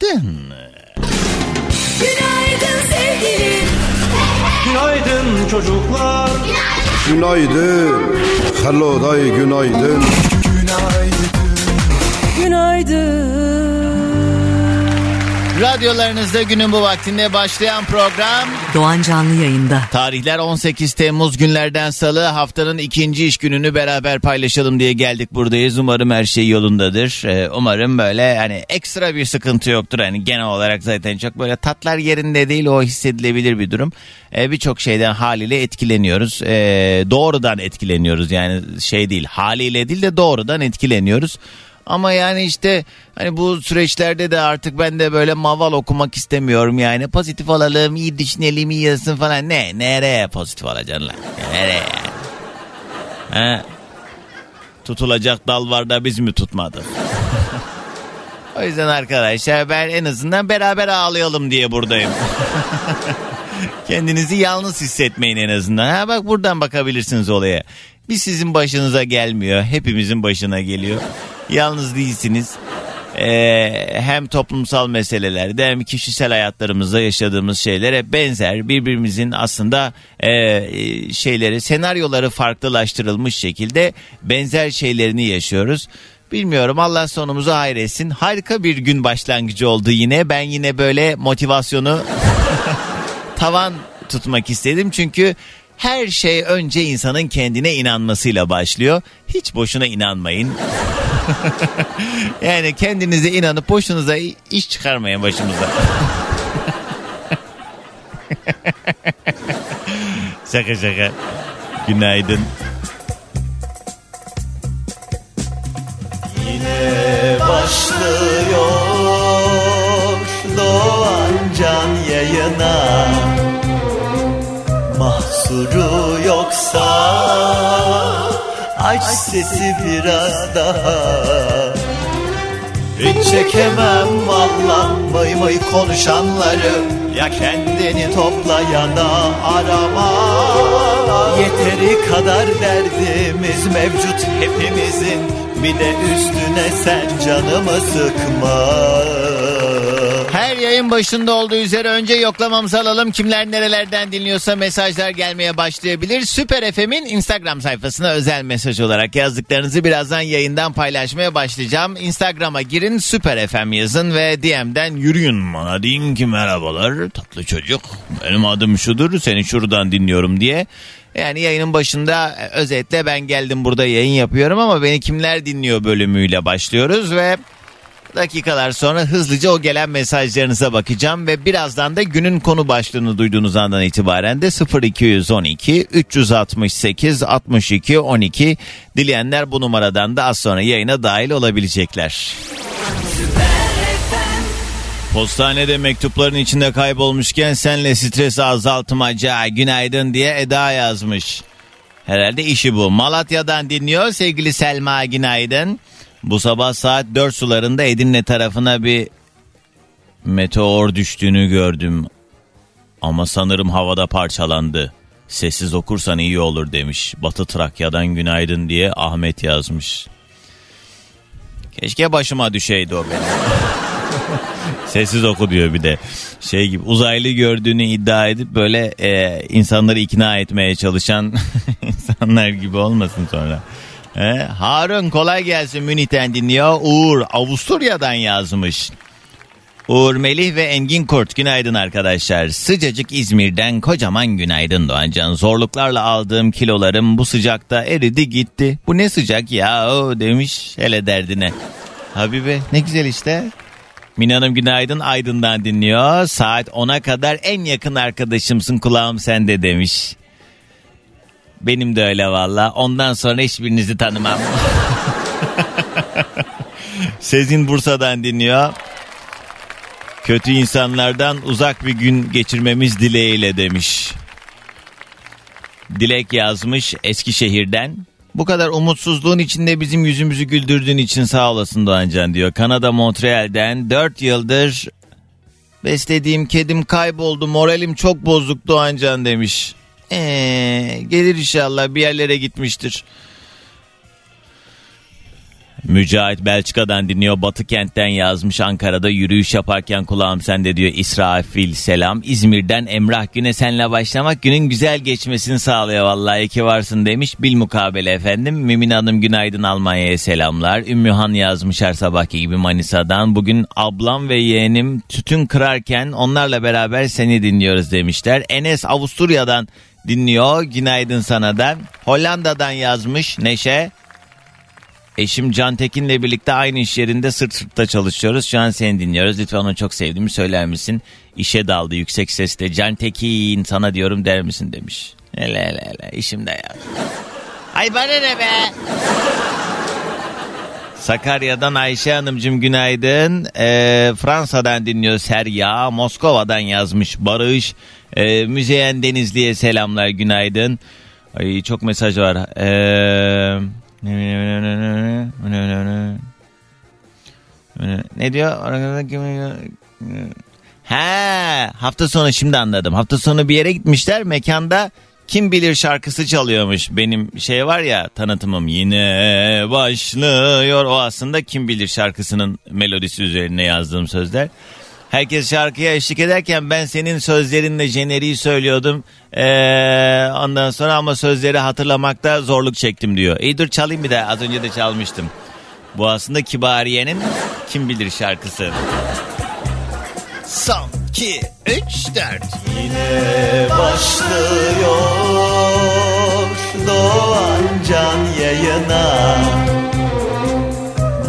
Günaydın sevgilim. Günaydın çocuklar. Günaydın. Hello day günaydın. Günaydın. Radyolarınızda günün bu vaktinde başlayan program Doğan Canlı yayında. Tarihler 18 Temmuz günlerden salı haftanın ikinci iş gününü beraber paylaşalım diye geldik buradayız. Umarım her şey yolundadır. Ee, umarım böyle hani ekstra bir sıkıntı yoktur. Hani genel olarak zaten çok böyle tatlar yerinde değil o hissedilebilir bir durum. Ee, Birçok şeyden haliyle etkileniyoruz. Ee, doğrudan etkileniyoruz yani şey değil haliyle değil de doğrudan etkileniyoruz. Ama yani işte hani bu süreçlerde de artık ben de böyle maval okumak istemiyorum yani. Pozitif olalım, iyi düşünelim, iyi yazsın falan. Ne? Nereye pozitif olacaksın lan? Nereye? He? Tutulacak dal var da biz mi tutmadık? o yüzden arkadaşlar ben en azından beraber ağlayalım diye buradayım. Kendinizi yalnız hissetmeyin en azından. Ha bak buradan bakabilirsiniz olaya. Bir sizin başınıza gelmiyor. Hepimizin başına geliyor. Yalnız değilsiniz. Ee, hem toplumsal meselelerde hem kişisel hayatlarımızda yaşadığımız şeyler hep benzer. Birbirimizin aslında e, şeyleri, senaryoları farklılaştırılmış şekilde benzer şeylerini yaşıyoruz. Bilmiyorum Allah sonumuzu hayretsin. Harika bir gün başlangıcı oldu yine. Ben yine böyle motivasyonu tavan tutmak istedim. Çünkü her şey önce insanın kendine inanmasıyla başlıyor. Hiç boşuna inanmayın. yani kendinize inanıp boşunuza iş çıkarmayın başımıza. şaka şaka. Günaydın. Yine başlıyor Doğan Can yayına Mahsuru yoksa Aç sesi biraz daha. Hiç çekemem valla May may konuşanları. Ya kendini topla ya da arama. Yeteri kadar derdimiz mevcut hepimizin. Bir de üstüne sen canımı sıkma yayın başında olduğu üzere önce yoklamamızı alalım. Kimler nerelerden dinliyorsa mesajlar gelmeye başlayabilir. Süper FM'in Instagram sayfasına özel mesaj olarak yazdıklarınızı birazdan yayından paylaşmaya başlayacağım. Instagram'a girin Süper FM yazın ve DM'den yürüyün bana deyin ki merhabalar tatlı çocuk. Benim adım şudur seni şuradan dinliyorum diye. Yani yayının başında özetle ben geldim burada yayın yapıyorum ama beni kimler dinliyor bölümüyle başlıyoruz ve dakikalar sonra hızlıca o gelen mesajlarınıza bakacağım ve birazdan da günün konu başlığını duyduğunuz andan itibaren de 0212 368 62 12 dileyenler bu numaradan da az sonra yayına dahil olabilecekler. Postanede mektupların içinde kaybolmuşken senle stresi azaltmaca günaydın diye Eda yazmış. Herhalde işi bu. Malatya'dan dinliyor sevgili Selma günaydın. Bu sabah saat 4 sularında Edirne tarafına bir meteor düştüğünü gördüm. Ama sanırım havada parçalandı. Sessiz okursan iyi olur demiş. Batı Trakya'dan günaydın diye Ahmet yazmış. Keşke başıma düşeydi o benim. Sessiz oku diyor bir de. Şey gibi uzaylı gördüğünü iddia edip böyle e, insanları ikna etmeye çalışan insanlar gibi olmasın sonra. He, Harun kolay gelsin Münih'ten dinliyor. Uğur Avusturya'dan yazmış. Uğur Melih ve Engin Kurt günaydın arkadaşlar. Sıcacık İzmir'den kocaman günaydın Doğancan. Zorluklarla aldığım kilolarım bu sıcakta eridi gitti. Bu ne sıcak ya demiş hele derdine. Habibe ne güzel işte. Mine Hanım günaydın Aydın'dan dinliyor. Saat 10'a kadar en yakın arkadaşımsın kulağım sende demiş. Benim de öyle valla. Ondan sonra hiçbirinizi tanımam. Sezin Bursa'dan dinliyor. Kötü insanlardan uzak bir gün geçirmemiz dileğiyle demiş. Dilek yazmış Eskişehir'den. Bu kadar umutsuzluğun içinde bizim yüzümüzü güldürdüğün için sağ olasın Doğancan diyor. Kanada Montreal'den 4 yıldır beslediğim kedim kayboldu moralim çok bozuk Doğancan demiş. Ee, gelir inşallah bir yerlere gitmiştir. Mücahit Belçika'dan dinliyor. Batı kentten yazmış. Ankara'da yürüyüş yaparken kulağım sende diyor. İsrafil selam. İzmir'den Emrah güne senle başlamak günün güzel geçmesini sağlıyor. Vallahi ki varsın demiş. Bil mukabele efendim. Mümin Hanım günaydın Almanya'ya selamlar. Ümmühan yazmış her sabahki gibi Manisa'dan. Bugün ablam ve yeğenim tütün kırarken onlarla beraber seni dinliyoruz demişler. Enes Avusturya'dan dinliyor. Günaydın sana da. Hollanda'dan yazmış Neşe. Eşim Can Tekin'le birlikte aynı iş yerinde sırt sırtta çalışıyoruz. Şu an seni dinliyoruz. Lütfen onu çok sevdiğimi söyler misin? İşe daldı yüksek sesle. Can Tekin sana diyorum der misin demiş. Hele hele hele işimde ya. Ay bana ne be? Sakarya'dan Ayşe Hanımcığım günaydın. Ee, Fransa'dan dinliyor Serya. Moskova'dan yazmış Barış. Ee, Müzeyen Denizli'ye selamlar günaydın. Ay çok mesaj var. Eee... Ne diyor? He, hafta sonu şimdi anladım. Hafta sonu bir yere gitmişler. Mekanda kim bilir şarkısı çalıyormuş. Benim şey var ya tanıtımım yine başlıyor. O aslında kim bilir şarkısının melodisi üzerine yazdığım sözler. Herkes şarkıya eşlik ederken ben senin sözlerinle jeneriği söylüyordum. Ee, ondan sonra ama sözleri hatırlamakta zorluk çektim diyor. İyi dur çalayım bir daha az önce de çalmıştım. Bu aslında Kibariye'nin kim bilir şarkısı. Son, iki, üç, dört. Yine başlıyor Doğan Can yayına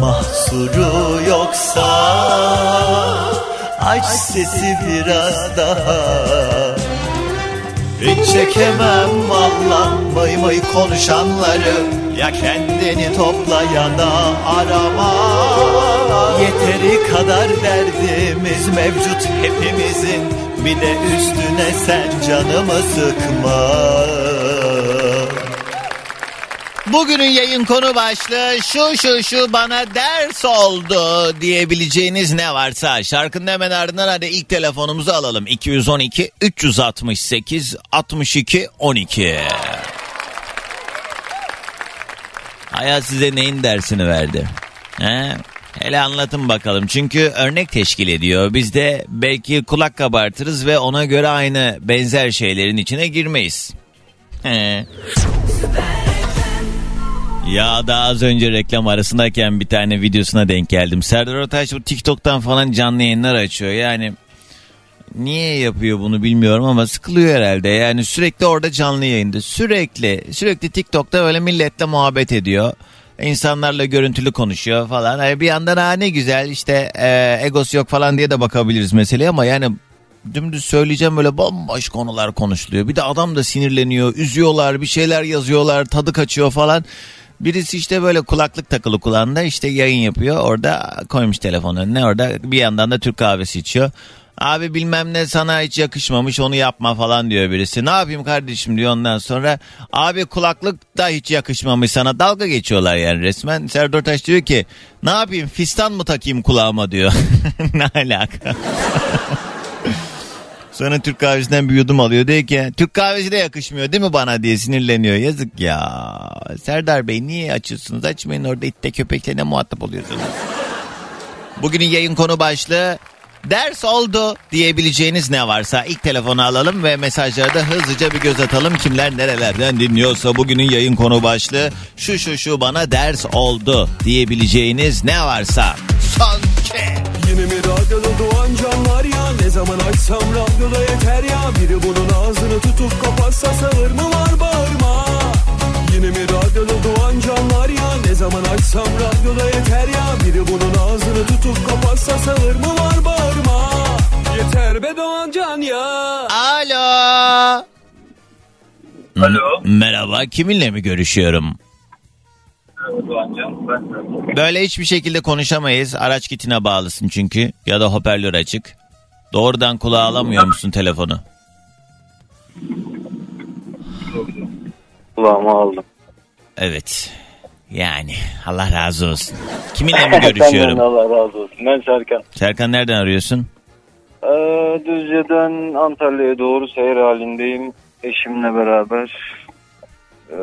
Mahsuru yoksa Aç sesi biraz daha. Hiç çekemem valla may may konuşanları. Ya kendini topla ya da arama. Yeteri kadar derdimiz mevcut hepimizin. Bir de üstüne sen canımı sıkma Bugünün yayın konu başlığı şu şu şu bana ders oldu diyebileceğiniz ne varsa şarkının hemen ardından hadi ilk telefonumuzu alalım. 212 368 62 12. Hayat size neyin dersini verdi? He? Hele anlatın bakalım. Çünkü örnek teşkil ediyor. Biz de belki kulak kabartırız ve ona göre aynı benzer şeylerin içine girmeyiz. He. Ya daha az önce reklam arasındayken bir tane videosuna denk geldim. Serdar Ortaç bu TikTok'tan falan canlı yayınlar açıyor. Yani niye yapıyor bunu bilmiyorum ama sıkılıyor herhalde. Yani sürekli orada canlı yayında. Sürekli sürekli TikTok'ta böyle milletle muhabbet ediyor. İnsanlarla görüntülü konuşuyor falan. Yani bir yandan ha ne güzel işte e, egosu yok falan diye de bakabiliriz meseleye ama yani dümdüz söyleyeceğim böyle bomboş konular konuşuluyor. Bir de adam da sinirleniyor, üzüyorlar, bir şeyler yazıyorlar, tadı kaçıyor falan. Birisi işte böyle kulaklık takılı kulağında işte yayın yapıyor. Orada koymuş telefon önüne orada bir yandan da Türk kahvesi içiyor. Abi bilmem ne sana hiç yakışmamış onu yapma falan diyor birisi. Ne yapayım kardeşim diyor ondan sonra. Abi kulaklık da hiç yakışmamış sana dalga geçiyorlar yani resmen. Serdar Taş diyor ki ne yapayım fistan mı takayım kulağıma diyor. ne alaka? Sonra Türk kahvesinden bir yudum alıyor diyor ki Türk kahvesi de yakışmıyor değil mi bana diye sinirleniyor. Yazık ya. Serdar Bey niye açıyorsunuz? Açmayın orada itte köpekle ne muhatap oluyorsunuz? Bugünün yayın konu başlığı ders oldu diyebileceğiniz ne varsa ilk telefonu alalım ve mesajlarda hızlıca bir göz atalım. Kimler nerelerden dinliyorsa bugünün yayın konu başlığı şu şu şu bana ders oldu diyebileceğiniz ne varsa. Son ke. Radyoda doğan canlar ya. Ne zaman açsam radyoda yeter ya. Biri bunun ağzını tutup kapatsa sağır mı var bağırma. Yine mi radyoda doğan canlar ya? Ne zaman açsam radyoda yeter ya. Biri bunun ağzını tutup kapatsa sağır mı var bağırma. Yeter be doğan can ya. Alo. Alo. Merhaba kiminle mi görüşüyorum? Böyle hiçbir şekilde konuşamayız. Araç kitine bağlısın çünkü ya da hoparlör açık. Doğrudan kulağa alamıyor musun telefonu? Kulağıma aldım. Evet. Yani Allah razı olsun. Kiminle mi Senden görüşüyorum? Allah razı olsun. Ben Serkan. Serkan nereden arıyorsun? Ee, Düzce'den Antalya'ya doğru seyir halindeyim. Eşimle beraber. Ee,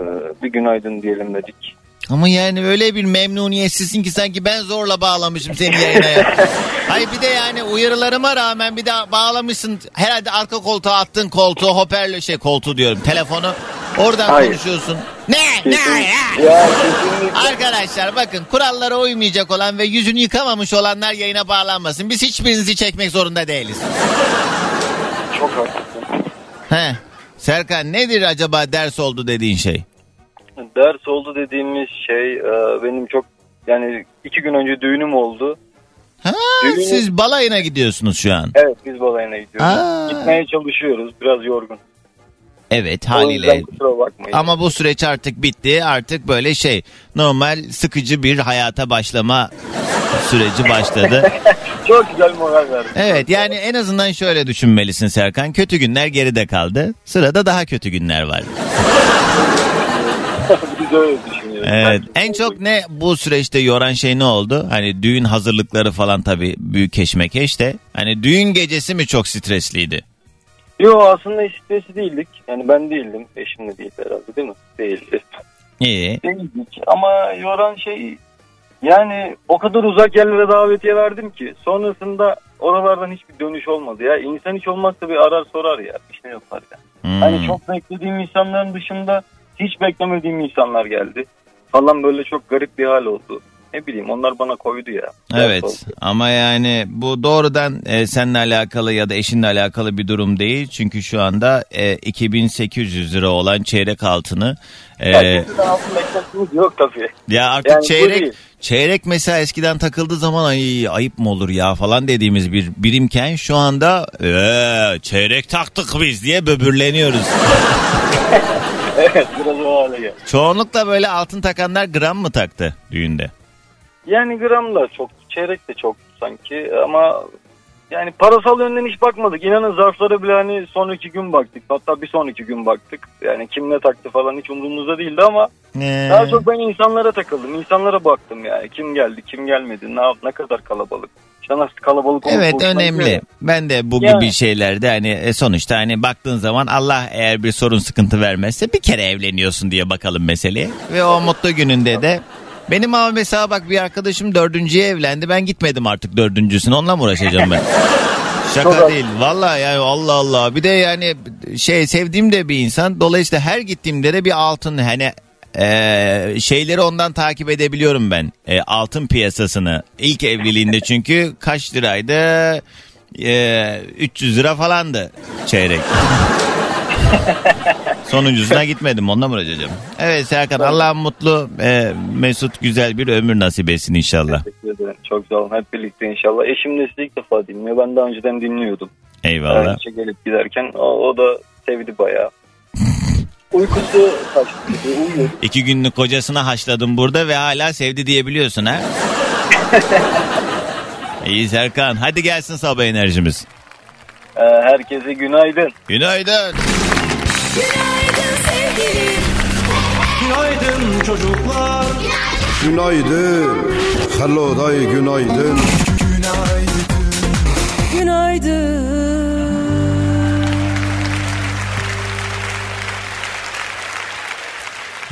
bir günaydın diyelim dedik. Ama yani öyle bir memnuniyetsizsin ki sanki ben zorla bağlamışım seni yayına ya. Hayır bir de yani uyarılarıma rağmen bir de bağlamışsın. Herhalde arka koltuğa attın koltuğu hoparlör şey koltuğu diyorum telefonu. Oradan Hayır. konuşuyorsun. Ne ne ya? Ya kesinlikle. Arkadaşlar bakın kurallara uymayacak olan ve yüzünü yıkamamış olanlar yayına bağlanmasın. Biz hiçbirinizi çekmek zorunda değiliz. Çok haklısın. He. Serkan nedir acaba ders oldu dediğin şey? Ders oldu dediğimiz şey e, benim çok yani iki gün önce düğünüm oldu. Ha, Düğünü- siz balayına gidiyorsunuz şu an. Evet biz balayına gidiyoruz. Aa. Gitmeye çalışıyoruz. Biraz yorgun. Evet haliyle. Ama bu süreç artık bitti. Artık böyle şey normal sıkıcı bir hayata başlama süreci başladı. Çok güzel moral verdi. Evet yani en azından şöyle düşünmelisin Serkan. Kötü günler geride kaldı. Sırada daha kötü günler var. Biz öyle düşünüyoruz. Evet. En çok ne bu süreçte yoran şey ne oldu? Hani düğün hazırlıkları falan tabii büyük keşmekeş de. Hani düğün gecesi mi çok stresliydi? Yo aslında stresi değildik. Yani ben değildim. Eşim de değildi herhalde değil mi? Değildi. İyi. Değildik. Ama yoran şey yani o kadar uzak yerlere davetiye verdim ki sonrasında oralardan hiçbir dönüş olmadı ya. İnsan hiç olmazsa bir arar sorar ya. Bir şey yapar ya. Hmm. Hani çok beklediğim insanların dışında hiç beklemediğim insanlar geldi. Falan böyle çok garip bir hal oldu. Ne bileyim onlar bana koydu ya. Evet Oldu. ama yani bu doğrudan e, seninle alakalı ya da eşinle alakalı bir durum değil. Çünkü şu anda e, 2800 lira olan çeyrek altını e, beklentimiz yok tabii. ya artık Yani çeyrek çeyrek mesela eskiden takıldığı zaman ay ayıp mı olur ya falan dediğimiz bir birimken şu anda "Ee, çeyrek taktık biz diye böbürleniyoruz. Evet biraz o hale geldi. Çoğunlukla böyle altın takanlar gram mı taktı düğünde? Yani gram da çok, çeyrek de çok sanki ama yani parasal yönden hiç bakmadık. İnanın zarflara bile hani sonraki gün baktık. Hatta bir sonraki gün baktık. Yani kim ne taktı falan hiç umurumuzda değildi ama Ee, daha çok ben insanlara takıldım. İnsanlara baktım yani. Kim geldi, kim gelmedi, ne, ne kadar kalabalık. Nasıl kalabalık olup Evet önemli. ya. Ben de bu Yani. gibi şeylerde hani e, sonuçta hani baktığın zaman Allah eğer bir sorun sıkıntı vermezse bir kere evleniyorsun diye bakalım meseleye. Ve o mutlu gününde de benim ama mesela bak bir arkadaşım dördüncüye evlendi. Ben gitmedim artık dördüncüsüne. Onunla mı uğraşacağım ben? Şaka Çok değil. Vallahi yani Allah Allah. Bir de yani şey sevdiğim de bir insan. Dolayısıyla her gittiğimde de bir altın hani e, şeyleri ondan takip edebiliyorum ben. E, altın piyasasını. İlk evliliğinde çünkü kaç liraydı? E, 300 lira falandı çeyrek. Sonuncusuna gitmedim onunla mı uğraşacağım? Evet Serkan Allah mutlu e, mesut güzel bir ömür nasip etsin inşallah. Teşekkür ederim. Çok sağ olun. Hep birlikte inşallah. Eşim de sizi ilk defa dinliyor. Ben daha önceden dinliyordum. Eyvallah. Önce gelip giderken o, o da sevdi bayağı. Uykusu kaçtı. Uyuyor. İki günlük kocasına haşladım burada ve hala sevdi diyebiliyorsun ha? İyi Serkan hadi gelsin sabah enerjimiz. Ee, herkese günaydın. Günaydın. Günaydın sevgilim. Günaydın çocuklar Günaydın. Hello day günaydın. Günaydın.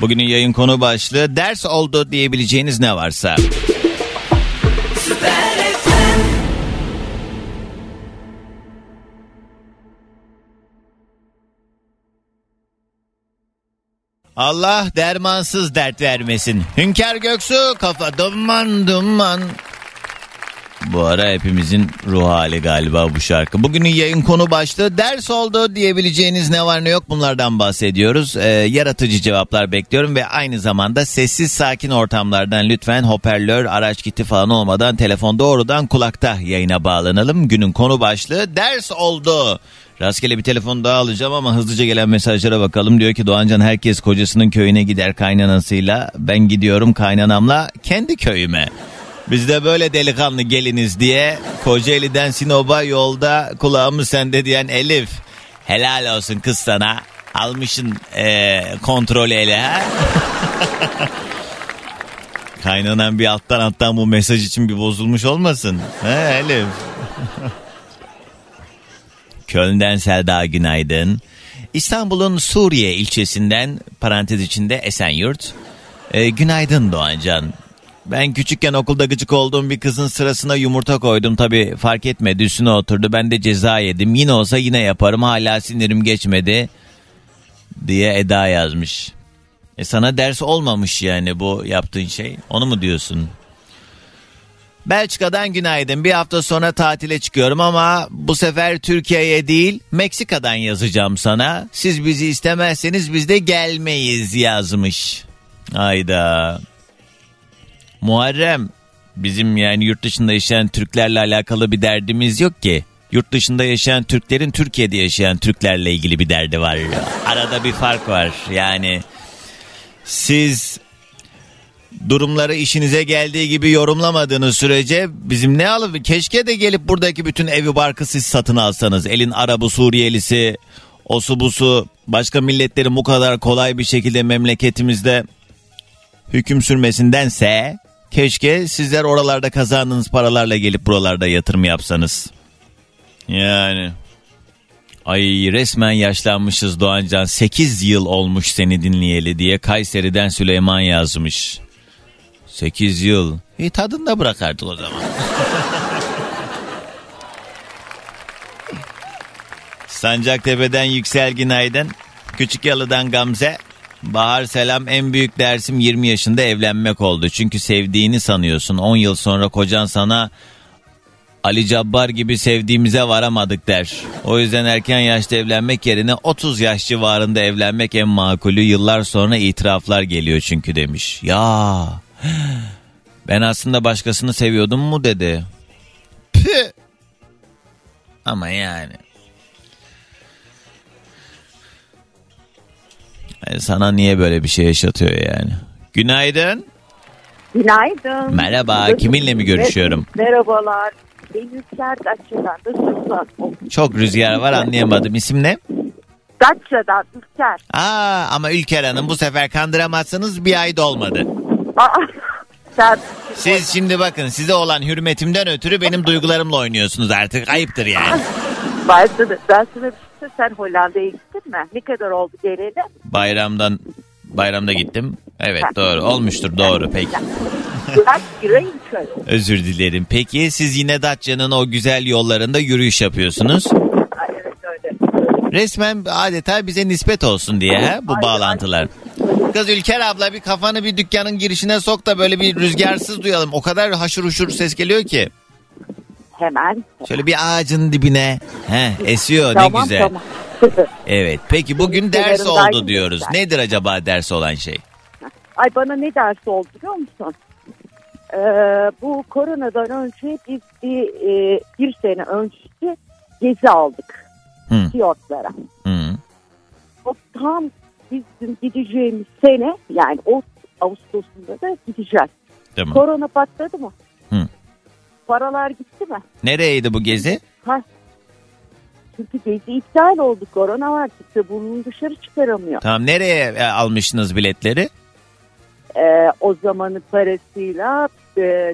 Bugünün yayın konu başlığı ders oldu diyebileceğiniz ne varsa. Allah dermansız dert vermesin. Hünkar Göksu kafa duman duman. Bu ara hepimizin ruh hali galiba bu şarkı. Bugünün yayın konu başlığı ders oldu diyebileceğiniz ne var ne yok bunlardan bahsediyoruz. Ee, yaratıcı cevaplar bekliyorum ve aynı zamanda sessiz sakin ortamlardan lütfen hoparlör, araç kiti falan olmadan telefon doğrudan kulakta yayına bağlanalım. Günün konu başlığı ders oldu. Rastgele bir telefon daha alacağım ama hızlıca gelen mesajlara bakalım. Diyor ki Doğancan herkes kocasının köyüne gider kaynanasıyla. Ben gidiyorum kaynanamla kendi köyüme. Biz de böyle delikanlı geliniz diye Kocaeli'den Sinop'a yolda kulağımı sende diyen Elif. Helal olsun kız sana. Almışın eee kontrolü ele ha. Kaynanan bir alttan alttan bu mesaj için bir bozulmuş olmasın. He Elif. Köln'den Selda günaydın. İstanbul'un Suriye ilçesinden parantez içinde Esenyurt. Ee, günaydın Doğancan. Ben küçükken okulda gıcık olduğum bir kızın sırasına yumurta koydum. Tabi fark etmedi üstüne oturdu. Ben de ceza yedim. Yine olsa yine yaparım. Hala sinirim geçmedi. Diye Eda yazmış. E sana ders olmamış yani bu yaptığın şey. Onu mu diyorsun? Belçika'dan günaydın. Bir hafta sonra tatile çıkıyorum ama bu sefer Türkiye'ye değil Meksika'dan yazacağım sana. Siz bizi istemezseniz biz de gelmeyiz yazmış. Ayda. Muharrem bizim yani yurt dışında yaşayan Türklerle alakalı bir derdimiz yok ki. Yurt dışında yaşayan Türklerin Türkiye'de yaşayan Türklerle ilgili bir derdi var. Arada bir fark var. Yani siz durumları işinize geldiği gibi yorumlamadığınız sürece bizim ne alıp keşke de gelip buradaki bütün evi barkı siz satın alsanız. Elin Arabı Suriyelisi osu busu başka milletlerin bu kadar kolay bir şekilde memleketimizde hüküm sürmesindense keşke sizler oralarda kazandığınız paralarla gelip buralarda yatırım yapsanız. Yani Ay resmen yaşlanmışız Doğancan. 8 yıl olmuş seni dinleyeli diye Kayseri'den Süleyman yazmış. 8 yıl. İyi tadında bırakardık o zaman. Sancaktepe'den Yüksel Günaydın. Küçük Yalı'dan Gamze. Bahar selam en büyük dersim 20 yaşında evlenmek oldu. Çünkü sevdiğini sanıyorsun. 10 yıl sonra kocan sana Ali Cabbar gibi sevdiğimize varamadık der. O yüzden erken yaşta evlenmek yerine 30 yaş civarında evlenmek en makulü. Yıllar sonra itiraflar geliyor çünkü demiş. Ya ben aslında başkasını seviyordum mu dedi. Püh. Ama yani. Yani Sana niye böyle bir şey yaşatıyor yani? Günaydın. Günaydın. Merhaba, kiminle mi görüşüyorum? Merhabalar. Ben Ülker Datça'dan da Suzan. Çok rüzgar var anlayamadım. İsim ne? Datça'dan Ülker. Aa ama Ülker Hanım bu sefer kandıramazsanız bir ay dolmadı. Aa, sen Siz şimdi bakın size olan hürmetimden ötürü benim duygularımla oynuyorsunuz artık. Ayıptır yani. sana, ben sana bir söyleyeyim. sen Hollanda'ya gittin mi? Ne kadar oldu geleli? Bayramdan bayramda gittim. Evet doğru olmuştur doğru peki. Özür dilerim. Peki siz yine Datça'nın o güzel yollarında yürüyüş yapıyorsunuz. Ay, evet öyle. Resmen adeta bize nispet olsun diye ha, bu Ay, bağlantılar. Kız Ülker abla bir kafanı bir dükkanın girişine sok da böyle bir rüzgarsız duyalım. O kadar haşır huşur ses geliyor ki. Hemen. Şöyle bir ağacın dibine. He, esiyor ne tamam güzel. tamam. Evet. Peki bugün ders oldu diyoruz. güzel. Nedir acaba ders olan şey? Ay bana ne dersi oldu biliyor musun? Ee, bu koronadan önce biz bir, e, bir sene önce gezi aldık. Hı. Fiyortlara. Hı. O tam bizim gideceğimiz sene yani o Ağustos'unda da gideceğiz. Tamam. Korona patladı mı? Hı. Paralar gitti mi? Nereydi bu gezi? Ha. Çünkü gezi iptal oldu. Korona var. Kimse burnunu dışarı çıkaramıyor. Tamam nereye e, almışsınız biletleri? Ee, o zamanın parasıyla e,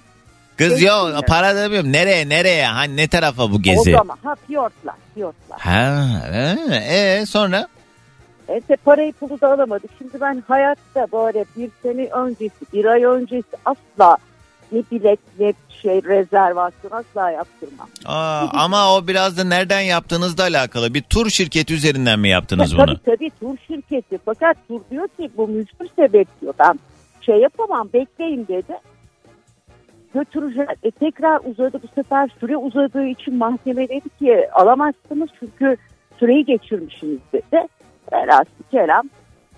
Kız yok bin lira. para demiyorum. Nereye nereye? Hani ne tarafa bu o gezi? zaman ha fiyortlar fiyortlar. Ha, e, e, sonra? İşte parayı pulu da alamadık. Şimdi ben hayatta böyle bir sene öncesi, bir ay öncesi asla ne bilet ne şey rezervasyon asla yaptırmam. Aa, ama o biraz da nereden yaptığınızla alakalı. Bir tur şirketi üzerinden mi yaptınız tabii bunu? tabii tur şirketi. Fakat tur diyor ki bu mücbir sebep diyor. Ben şey yapamam bekleyin dedi. Götüreceğiz. E, tekrar uzadı bu sefer süre uzadığı için mahkeme dedi ki alamazsınız çünkü süreyi geçirmişsiniz dedi. Velhasıl kelam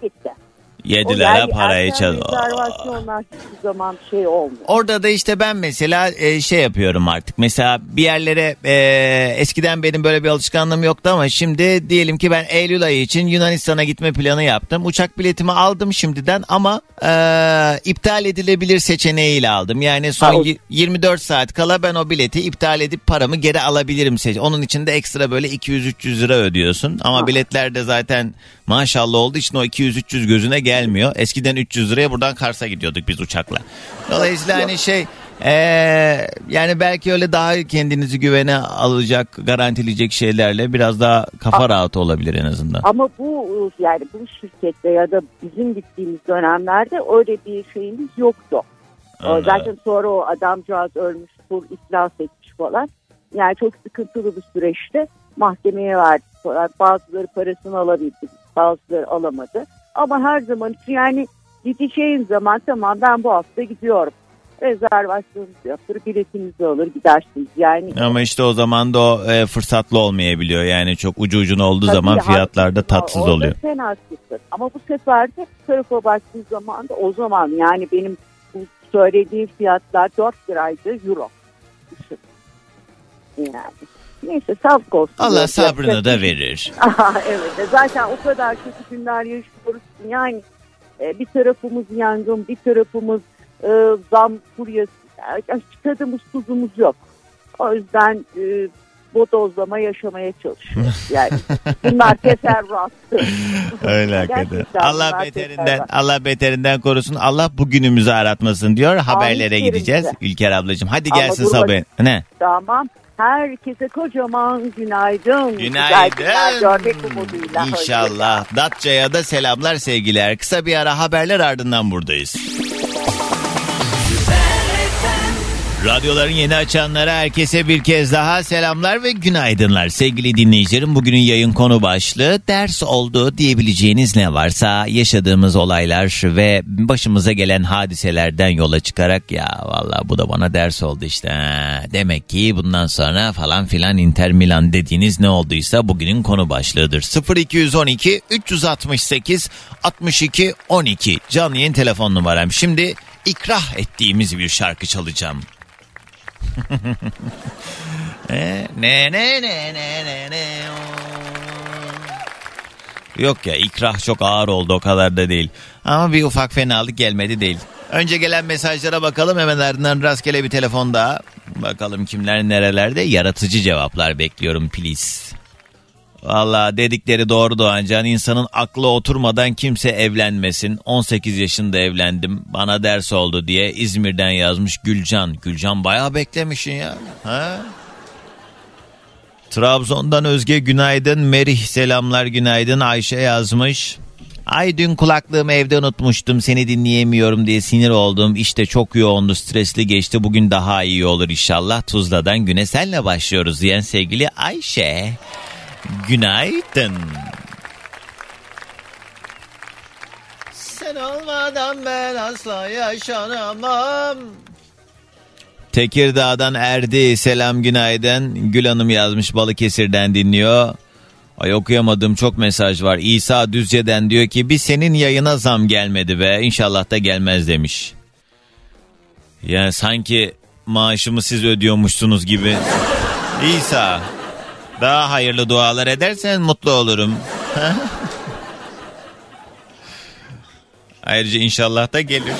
gitti. 7 O lira yani parayı erken çal. rezervasyonlar hiçbir zaman şey olmuyor. Orada da işte ben mesela e, şey yapıyorum artık. Mesela bir yerlere e, eskiden benim böyle bir alışkanlığım yoktu ama şimdi diyelim ki ben Eylül ayı için Yunanistan'a gitme planı yaptım. Uçak biletimi aldım şimdiden ama e, iptal edilebilir seçeneğiyle aldım. Yani son Ha, o- y- 24 saat kala ben o bileti iptal edip paramı geri alabilirim. seç- Onun için de ekstra böyle 200-300 lira ödüyorsun. Ama biletlerde zaten maşallah olduğu için o 200-300 gözüne gelmiyor. Eskiden 300 liraya buradan Kars'a gidiyorduk biz uçakla. Dolayısıyla hani şey eee, yani belki öyle daha kendinizi güvene alacak, garantileyecek şeylerle biraz daha kafa rahatı olabilir en azından. Ama bu yani bu şirkette ya da bizim gittiğimiz dönemlerde öyle bir şeyimiz yoktu. O Anladım. Zaten sonra o adamcağız ölmüş, kur iflas etmiş falan. Yani çok sıkıntılı bir süreçte mahkemeye verdik falan. Bazıları parasını alabildi, bazıları alamadı. Ama her zaman için yani gideceğin zaman tamam ben bu hafta gidiyorum. Rezervasyonunuzu yaptır, biletinizi alır gidersiniz. Yani Ama işte o zaman da o e, fırsatlı olmayabiliyor. Yani çok ucu ucuna olduğu Tabii, zaman fiyatlar da haklısın. tatsız Orada oluyor. Sen haklısın. Ama bu sefer de tarafa baktığın zaman da o zaman yani benim bu söylediğim fiyatlar 4 liraydı euro. Yani. Neyse sağlık olsun. Allah sabrını da şey verir. Aha, evet. Zaten o kadar kötü günler yaşıyoruz yani e, bir tarafımız yangın, bir tarafımız e, zam furyası. Yani çıkadığımız tuzumuz yok. O yüzden e, bodozlama yaşamaya çalışıyoruz. Yani bunlar teferruattı. Öyle hakikaten. Allah beterinden teferruat. Allah beterinden korusun. Allah bugünümüzü aratmasın diyor. Haberlere Amin gideceğiz. İlker ablacığım hadi gelsin sabah. Ne? Tamam. Herkese kocaman günaydın. Günaydın. İnşallah. Datça'ya da selamlar sevgiler. Kısa bir ara haberler ardından buradayız. Radyoların yeni açanlara herkese bir kez daha selamlar ve günaydınlar. Sevgili dinleyicilerim bugünün yayın konu başlığı ders oldu diyebileceğiniz ne varsa yaşadığımız olaylar ve başımıza gelen hadiselerden yola çıkarak ya valla bu da bana ders oldu işte. Ha, demek ki bundan sonra falan filan Inter Milan dediğiniz ne olduysa bugünün konu başlığıdır. 0212 368 62 12 canlı yayın telefon numaram. Şimdi ikrah ettiğimiz bir şarkı çalacağım. Ne ne ne ne ne ne Yok ya ikrah çok ağır oldu o kadar da değil. Ama bir ufak fenalık gelmedi değil. Önce gelen mesajlara bakalım hemen ardından rastgele bir telefon daha. Bakalım kimler nerelerde yaratıcı cevaplar bekliyorum please. Valla dedikleri doğru Doğancan. insanın aklı oturmadan kimse evlenmesin. 18 yaşında evlendim. Bana ders oldu diye İzmir'den yazmış Gülcan. Gülcan bayağı beklemişsin ya. Ha? Trabzon'dan Özge günaydın. Merih selamlar günaydın. Ayşe yazmış. Ay dün kulaklığımı evde unutmuştum seni dinleyemiyorum diye sinir oldum. İşte çok yoğundu stresli geçti bugün daha iyi olur inşallah. Tuzla'dan güne senle başlıyoruz diyen sevgili Ayşe. Günaydın. Sen olmadan ben asla yaşanamam. Tekirdağ'dan Erdi selam günaydın. Gül Hanım yazmış Balıkesir'den dinliyor. Ay okuyamadığım çok mesaj var. İsa Düzce'den diyor ki bir senin yayına zam gelmedi be. İnşallah da gelmez demiş. Yani sanki maaşımı siz ödüyormuşsunuz gibi. İsa daha hayırlı dualar edersen mutlu olurum. Ayrıca inşallah da gelir.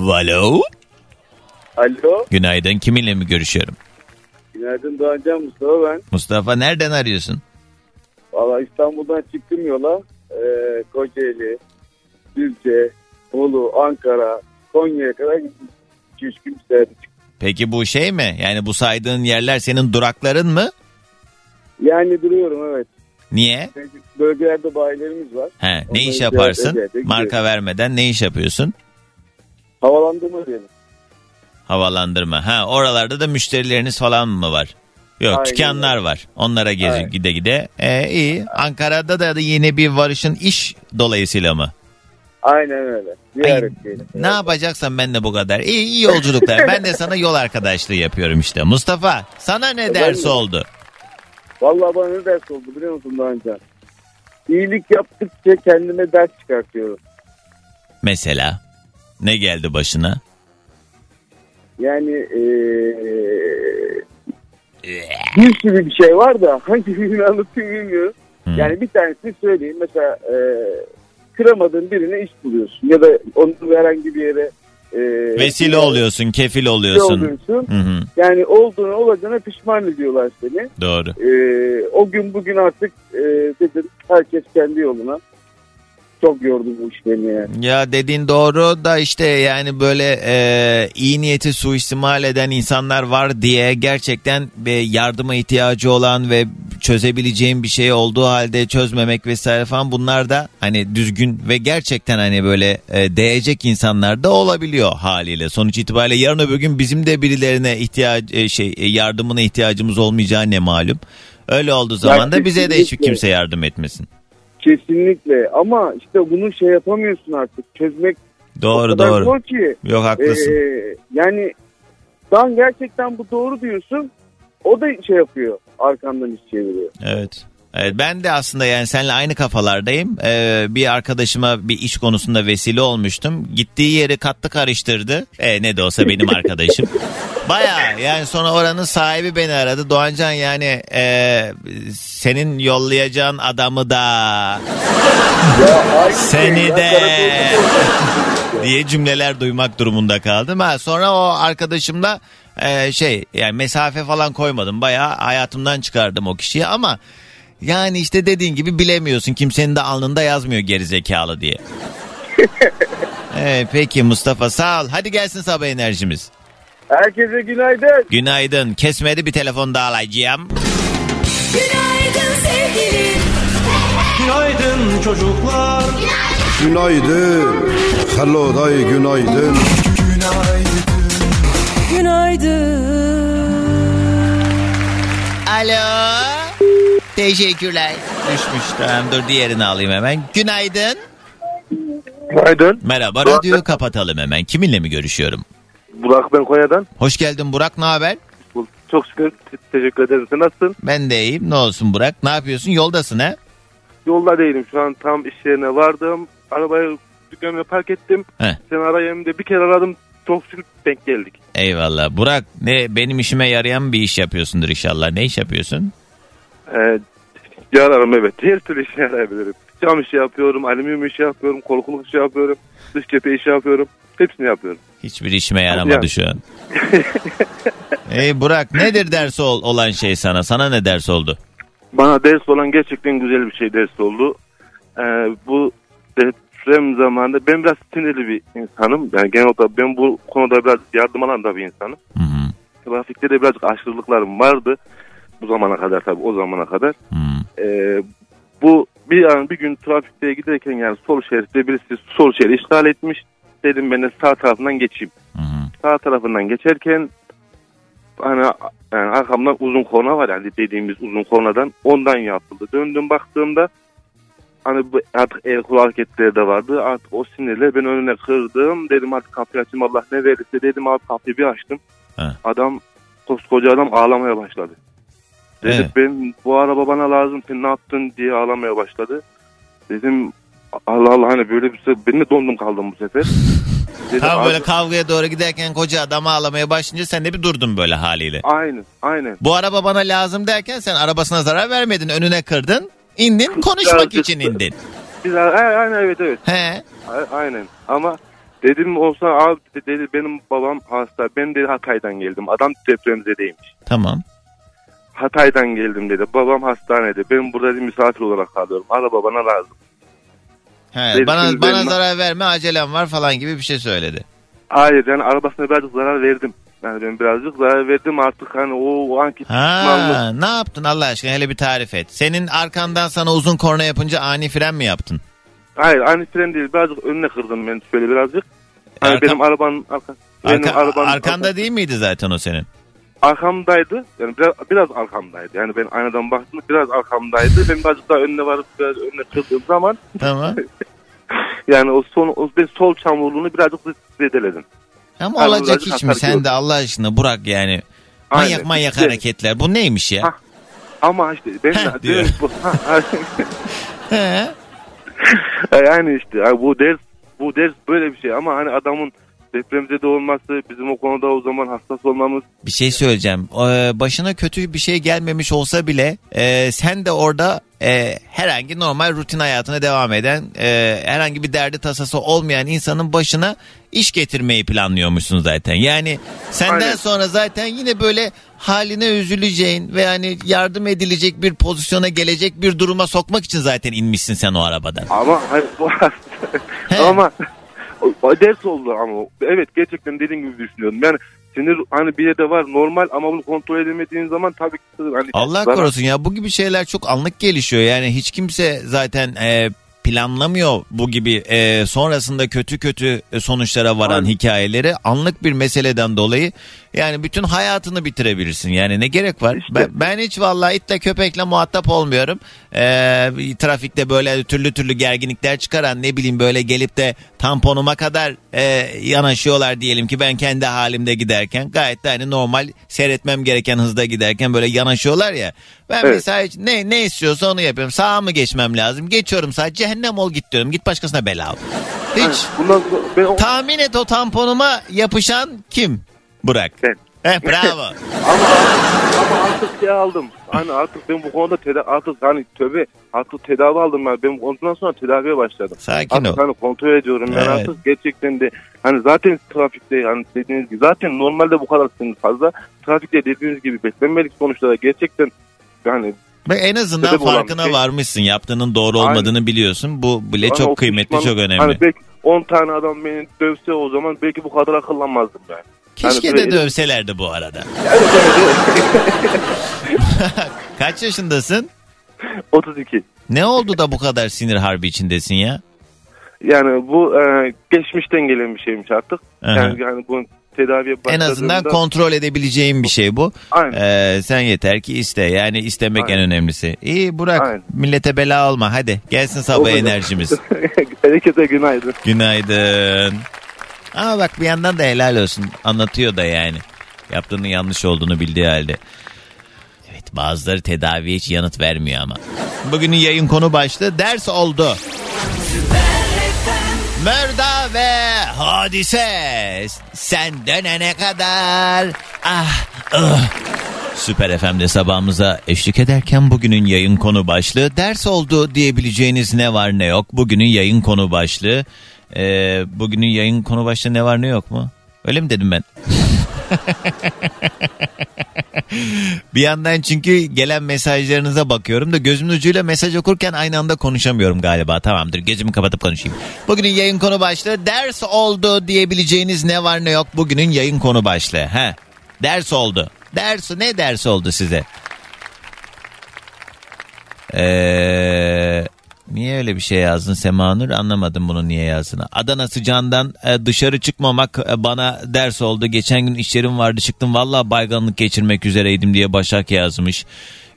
Alo. Alo. Günaydın. Kiminle mi görüşüyorum? Günaydın Doğancan Mustafa ben. Mustafa nereden arıyorsun? Valla İstanbul'dan çıktım yola. Ee, Kocaeli, Düzce, Bolu, Ankara, Konya'ya kadar gittim. 2-3 gün çıktım. Peki bu şey mi? Yani bu saydığın yerler senin durakların mı? Yani duruyorum evet. Niye? Çünkü Bölgelerde bayilerimiz var. He, ne Onları iş yaparsın? Marka gidiyorum. vermeden ne iş yapıyorsun? Havalandırma diyelim. Havalandırma. Ha oralarda da müşterileriniz falan mı var? Yok Aynen dükkanlar var. Onlara gezi Aynen. gide gide. Ee, iyi. Ankara'da da yeni bir varışın iş dolayısıyla mı? Aynen öyle. Ziyaret diyelim. Ne yapacaksan ben de bu kadar. İyi, iyi yolculuklar. ben de sana yol arkadaşlığı yapıyorum işte. Mustafa sana ne ders de. oldu? Vallahi bana ne ders oldu biliyor musun daha önce? İyilik yaptıkça kendime ders çıkartıyorum. Mesela ne geldi başına? Yani eee bir sürü bir şey var da hangi birini anlatayım bilmiyorum. Hmm. Yani bir tanesini söyleyeyim. Mesela eee kıramadığın birine iş buluyorsun. Ya da onu herhangi bir yere eee Vesile oluyorsun, kefil oluyorsun. oluyorsun. Hı hı, Yani olduğunu olacağına pişman ediyorlar seni. doğru. Eee, o gün bugün artık eee dedim herkes kendi yoluna. Çok yordu bu iş beni yani. Ya dediğin doğru da işte yani böyle e, iyi niyeti suistimal eden insanlar var diye gerçekten e, yardıma ihtiyacı olan ve çözebileceğin bir şey olduğu halde çözmemek vesaire falan bunlar da hani düzgün ve gerçekten hani böyle e, değecek insanlar da olabiliyor haliyle. Sonuç itibariyle yarın öbür gün bizim de birilerine ihtiyaç e, şey e, yardımına ihtiyacımız olmayacağı ne malum. Öyle olduğu zaman da bize de hiç kimse yardım etmesin. Kesinlikle ama işte bunu şey yapamıyorsun artık. Çözmek Doğru doğru. zor ki. Yok haklısın. Ee, yani dan gerçekten bu doğru diyorsun. O da şey yapıyor. Arkandan iş çeviriyor. Evet. Evet, ben de aslında yani seninle aynı kafalardayım. Ee, bir arkadaşıma bir iş konusunda vesile olmuştum. Gittiği yeri katlı karıştırdı. E, ne de olsa benim arkadaşım. Baya yani sonra oranın sahibi beni aradı. Doğancan yani e, senin yollayacağın adamı da seni de diye cümleler duymak durumunda kaldım. Ha, sonra o arkadaşımla e, şey yani mesafe falan koymadım. Bayağı hayatımdan çıkardım o kişiyi ama yani işte dediğin gibi bilemiyorsun. Kimsenin de alnında yazmıyor gerizekalı diye. Evet, peki Mustafa sağ ol. Hadi gelsin sabah enerjimiz. Herkese günaydın. Günaydın. Kesmedi bir telefon daha alacağım. Günaydın sevgilim. Günaydın çocuklar. Günaydın. Hello day günaydın. Günaydın. Alo. Teşekkürler. Düşmüş tamam dur diğerini alayım hemen. Günaydın. Günaydın. Merhaba radyoyu kapatalım hemen. Kiminle mi görüşüyorum? Burak ben Konya'dan. Hoş geldin Burak ne haber? Çok şükür te- teşekkür ederim. Sen nasılsın? Ben de iyiyim. Ne olsun Burak? Ne yapıyorsun? Yoldasın ha? Yolda değilim. Şu an tam iş yerine vardım. Arabayı dükkanına park ettim. Heh. Sen arayayım de bir kere aradım. Çok şükür denk geldik. Eyvallah. Burak ne benim işime yarayan bir iş yapıyorsundur inşallah. Ne iş yapıyorsun? Ee, yararım evet. Her türlü işe yarayabilirim. Cam işi yapıyorum, alüminyum işi yapıyorum, korkuluk işi yapıyorum, dış cephe işi yapıyorum. Hepsini yapıyorum. Hiçbir işime yaramadı Yani. şu an. Ey Burak nedir ders ol, olan şey sana? Sana ne ders oldu? Bana ders olan gerçekten güzel bir şey ders oldu. Ee, bu deprem zamanında ben biraz sinirli bir insanım. Yani genel olarak ben bu konuda biraz yardım alan da bir insanım. Hı hı, Trafikte de birazcık aşırılıklarım vardı. Bu zamana kadar tabii o zamana kadar. hı. Ee, bu bir an bir gün trafikte giderken yani sol şeritte birisi sol şeridi işgal etmiş. Dedim ben de sağ tarafından geçeyim. Hı. Sağ tarafından geçerken hani yani arkamdan uzun korna var yani dediğimiz uzun kornadan ondan yapıldı. Döndüm baktığımda hani bu artık el kol hareketleri de vardı. Artık o sinirle ben önüne kırdım. Dedim artık kapıyı açayım Allah ne verirse dedim abi kapıyı bir açtım. He. Adam koskoca adam ağlamaya başladı. Dedi Evet. ben bu araba bana lazım sen ne yaptın diye ağlamaya başladı. Dedim Allah Allah hani böyle bir şey ben de dondum kaldım bu sefer. Dedim, Tam "Abi, böyle kavgaya doğru giderken koca adamı ağlamaya başlayınca sen de bir durdun böyle haliyle. Aynen aynen. Bu araba bana lazım derken sen arabasına zarar vermedin. Önüne kırdın. indin konuşmak için indin. Biz, aynen evet evet. He. A- Aynen ama dedim olsa abi dedi benim babam hasta ben de Hatay'dan geldim adam depremzedeymiş. Tamam. Hatay'dan geldim dedi babam hastanede ben burada bir misafir olarak kalıyorum araba bana lazım. He, Dedim, bana bana benim- zarar verme acelem var falan gibi bir şey söyledi. Hayır yani arabasına birazcık zarar verdim. Yani ben birazcık zarar verdim artık hani o, o anki. Ha, ne yaptın Allah aşkına hele bir tarif et. Senin arkandan sana uzun korna yapınca ani fren mi yaptın? Hayır aynı fren değil birazcık önüne kırdım ben şöyle birazcık. Hani Arka- benim arabanın arka, benim Arka- arabanın arkanda arka- değil miydi zaten o senin? Arkamdaydı. Yani biraz, biraz arkamdaydı. Yani ben aynadan baktım biraz arkamdaydı. Ben birazcık daha önüne varıp biraz önüne kırdığım zaman Tamam. Yani o son o ben sol çamurluğunu birazcık zedeledim. Ama Yani olacak hiç mi? Sen de Allah aşkına Burak yani. Manyak Aynen. manyak İşte- hareketler. Bu neymiş ya? Ha, Ama işte ben Heh, de- diyor. bu- yani işte bu ders bu ders böyle bir şey ama hani adamın depremzede olması bizim o konuda o zaman hassas olmamız Bir şey söyleyeceğim. Ee, başına kötü bir şey gelmemiş olsa bile e, sen de orada e, herhangi normal rutin hayatına devam eden e, herhangi bir derdi tasası olmayan insanın başına iş getirmeyi planlıyormuşsun zaten. Yani senden Aynen. sonra zaten yine böyle haline üzüleceğin ve yani yardım edilecek bir pozisyona gelecek bir duruma sokmak için zaten inmişsin sen o arabadan. ama hani bu He. ama ders oldu ama evet gerçekten dediğin gibi düşünüyorum. Yani sinir hani bir de var normal ama bunu kontrol edemediğin zaman tabii ki hani Allah zarar- korusun ya bu gibi şeyler çok anlık gelişiyor. Yani hiç kimse zaten e, planlamıyor bu gibi e, sonrasında kötü kötü sonuçlara varan Aynen. hikayeleri anlık bir meseleden dolayı yani bütün hayatını bitirebilirsin. Yani ne gerek var? İşte. Ben, ben hiç vallahi itle köpekle muhatap olmuyorum. E, trafikte böyle türlü türlü gerginlikler çıkaran ne bileyim böyle gelip de tamponuma kadar e, yanaşıyorlar diyelim ki ben kendi halimde giderken gayet de hani normal seyretmem gereken hızda giderken böyle yanaşıyorlar ya. Ben Evet. mesela ne ne istiyorsa onu yapıyorum. Sağa mı geçmem lazım? Geçiyorum sağa cehennem ol git diyorum. Git başkasına bela ol. Hiç. Bundan sonra ben o- Tahmin et o tamponuma yapışan kim? Burak. Ben. Eh, bravo. ama ama artık şey aldım. Hani artık ben bu konuda tedavi artık hani tövbe artık tedavi aldım ben. Ben ondan sonra tedaviye başladım. Sakin Artık ol. hani kontrol ediyorum. Yani Evet. artık gerçekten de hani zaten trafikte hani dediğiniz gibi zaten normalde bu kadar sinir fazla. Trafikte dediğiniz gibi beklenmedik sonuçlara gerçekten yani Ve en azından Sebep olan farkına şey- varmışsın. Yaptığının doğru olmadığını biliyorsun. Bu bile Bana çok kıymetli, pişman- çok önemli. Hani belki 10 tane adam beni dövse o zaman belki bu kadar akıllanmazdım ben. Keşke de böyle- dövselerdi bu arada. Kaç yaşındasın? 32. Ne oldu da bu kadar sinir harbi içindesin ya? Yani bu e, geçmişten gelen bir şeymiş artık. Aha. Yani, yani bu tedaviye En azından kontrol edebileceğin bir şey bu. Aynen. Ee, sen yeter ki iste. Yani istemek en Aynen. önemlisi. İyi Burak Aynen. millete bela olma hadi. Gelsin sabah Olur. enerjimiz. Herkese günaydın. Günaydın. Ama bak bir yandan da helal olsun. Anlatıyor da yani. Yaptığının yanlış olduğunu bildiği halde. Evet bazıları tedaviye hiç yanıt vermiyor ama. Bugünün yayın konu başlığı ders oldu. Mörda ve hadise sen dönene kadar ah ah. Süper FM'de sabahımıza eşlik ederken bugünün yayın konu başlığı ders oldu diyebileceğiniz ne var ne yok. Bugünün yayın konu başlığı. Ee, bugünün yayın konu başlığı ne var ne yok mu? Öyle mi dedim ben? Bir yandan çünkü gelen mesajlarınıza bakıyorum da gözümün ucuyla mesaj okurken aynı anda konuşamıyorum galiba. Tamamdır gözümü kapatıp konuşayım. Bugünün yayın konu başlığı ders oldu diyebileceğiniz ne var ne yok bugünün yayın konu başlığı. He. Ders oldu. Ders ne ders oldu size? Eee Niye öyle bir şey yazdın Semanur? Anlamadım bunu niye yazdığını. Adana sıcağından e, dışarı çıkmamak e, bana ders oldu. Geçen gün işlerim vardı çıktım. Valla bayganlık geçirmek üzereydim diye Başak yazmış.